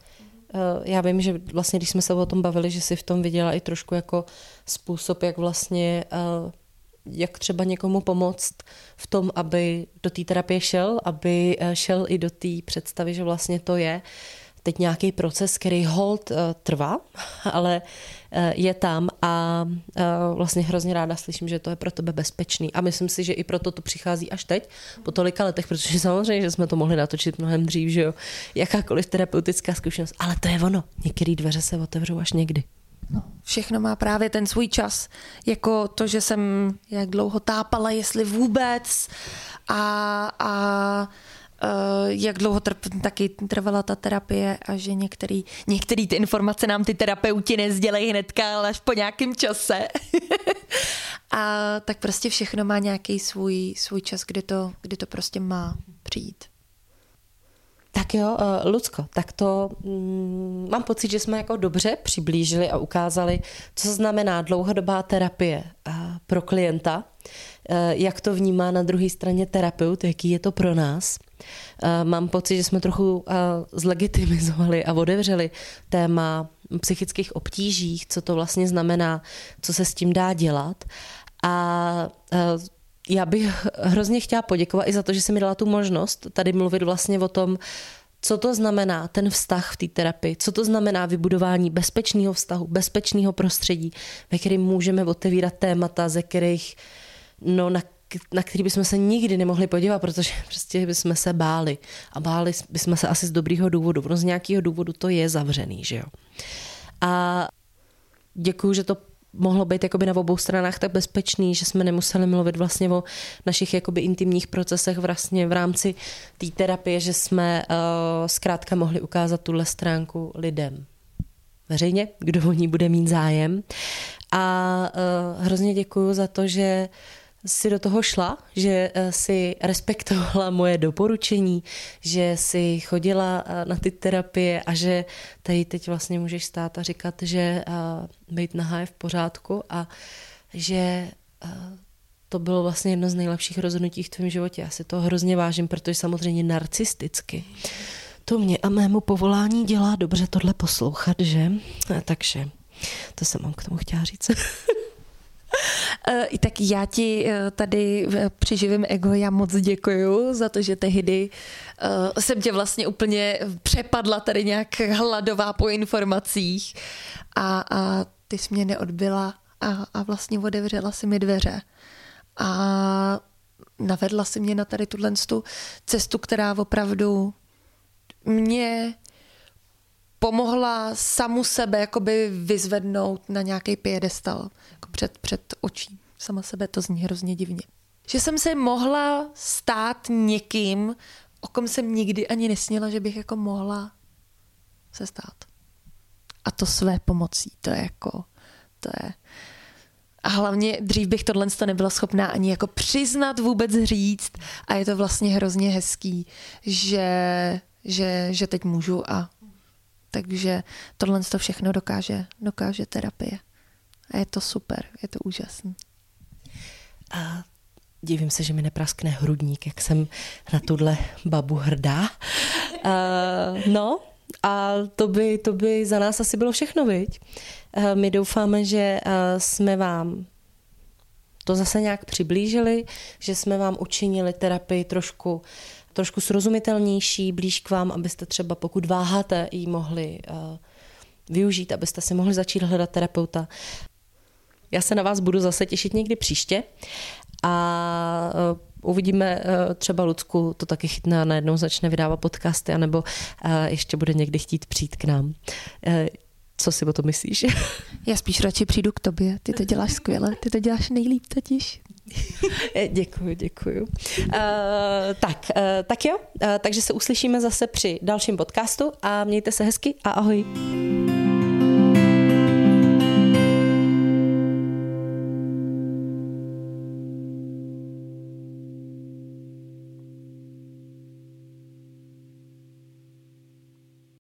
Eh, já vím, že vlastně, když jsme se o tom bavili, že si v tom viděla i trošku jako způsob, jak vlastně eh, jak třeba někomu pomoct v tom, aby do té terapie šel, aby eh, šel i do té představy, že vlastně to je teď nějaký proces, který hold uh, trvá, ale uh, je tam a vlastně hrozně ráda slyším, že to je pro tebe bezpečný. A myslím si, že i proto to přichází až teď, po tolika letech, protože samozřejmě, že jsme to mohli natočit mnohem dřív, že jo, jakákoliv terapeutická zkušenost. Ale to je ono. Některé dveře se otevřou až někdy. No, všechno má právě ten svůj čas. Jako to, že jsem jak dlouho tápala, jestli vůbec. A, a Eh, jak dlouho trp, taky trvala ta terapie a že některý, některý ty informace nám ty terapeuti nezdělejí hnedka, ale až po nějakém čase. a tak prostě všechno má nějaký svůj, svůj čas, kdy to, kdy to prostě má přijít. Tak jo, uh, Lucko, tak to mm, mám pocit, že jsme jako dobře přiblížili a ukázali, co znamená dlouhodobá terapie uh, pro klienta, uh, jak to vnímá na druhé straně terapeut, jaký je to pro nás. Mám pocit, že jsme trochu zlegitimizovali a otevřeli téma psychických obtížích, co to vlastně znamená, co se s tím dá dělat. A já bych hrozně chtěla poděkovat i za to, že jsi mi dala tu možnost tady mluvit vlastně o tom, co to znamená ten vztah v té terapii, co to znamená vybudování bezpečného vztahu, bezpečného prostředí, ve kterém můžeme otevírat témata, ze kterých, no, na, na který bychom se nikdy nemohli podívat, protože prostě bychom se báli. A báli bychom se asi z dobrýho důvodu, protože z nějakého důvodu to je zavřený, že jo. A děkuji, že to mohlo být jakoby na obou stranách tak bezpečný, že jsme nemuseli mluvit vlastně o našich jakoby intimních procesech vlastně v rámci té terapie, že jsme uh, zkrátka mohli ukázat tuhle stránku lidem. Veřejně, kdo o ní bude mít zájem. A uh, hrozně děkuji za to, že uh, si do toho šla, že eh, si respektovala moje doporučení, že si chodila eh, na ty terapie a že tady teď vlastně můžeš stát a říkat, že eh, být nahá je v pořádku a že to bylo vlastně jedno z nejlepších rozhodnutí v tvém životě. Já si to hrozně vážím, protože samozřejmě narcisticky. To mě a mému povolání dělá dobře tohle poslouchat, že? Takže to jsem mám k tomu chtěla říct. I tak já ti eh, tady eh, při živém ego já moc děkuju za to, že tehdy jsem tě vlastně úplně přepadla tady nějak hladová po informacích a, a ty jsi mě neodbyla a, a vlastně otevřela si mi dveře. A navedla si mě na tady tuhle cestu, která opravdu mě pomohla samu sebe jakoby vyzvednout na nějaký piedestal jako před, před očí. Sama sebe to zní hrozně divně. Že jsem se mohla stát někým, o kom jsem nikdy ani nesněla, že bych jako mohla se stát. A to své pomocí, to je jako, to je... A hlavně dřív bych tohle nebyla schopná ani jako přiznat, vůbec říct. A je to vlastně hrozně hezký, že, že, že teď můžu a takže tohle to všechno dokáže, dokáže terapie. A je to super, je to úžasný. A divím se, že mi nepraskne hrudník, jak jsem na tuhle babu hrdá. Uh, no, a to by, to by za nás asi bylo všechno, viď? My doufáme, že jsme vám to zase nějak přiblížili, že jsme vám učinili terapii trošku trošku srozumitelnější, blíž k vám, abyste třeba, pokud váháte, ji mohli uh, využít, abyste si mohli začít hledat terapeuta. Já se na vás budu zase těšit někdy příště a uh, uvidíme, uh, třeba Lucku to taky chytne a najednou začne vydávat podcasty, anebo ještě bude někdy chtít přijít k nám. Co si o to myslíš? Já spíš radši přijdu k tobě. Ty to děláš skvěle. Ty to děláš nejlíp totiž. Děkuji, děkuji. Uh, tak, uh, tak jo, uh, takže se uslyšíme zase při dalším podcastu a mějte se hezky a ahoj.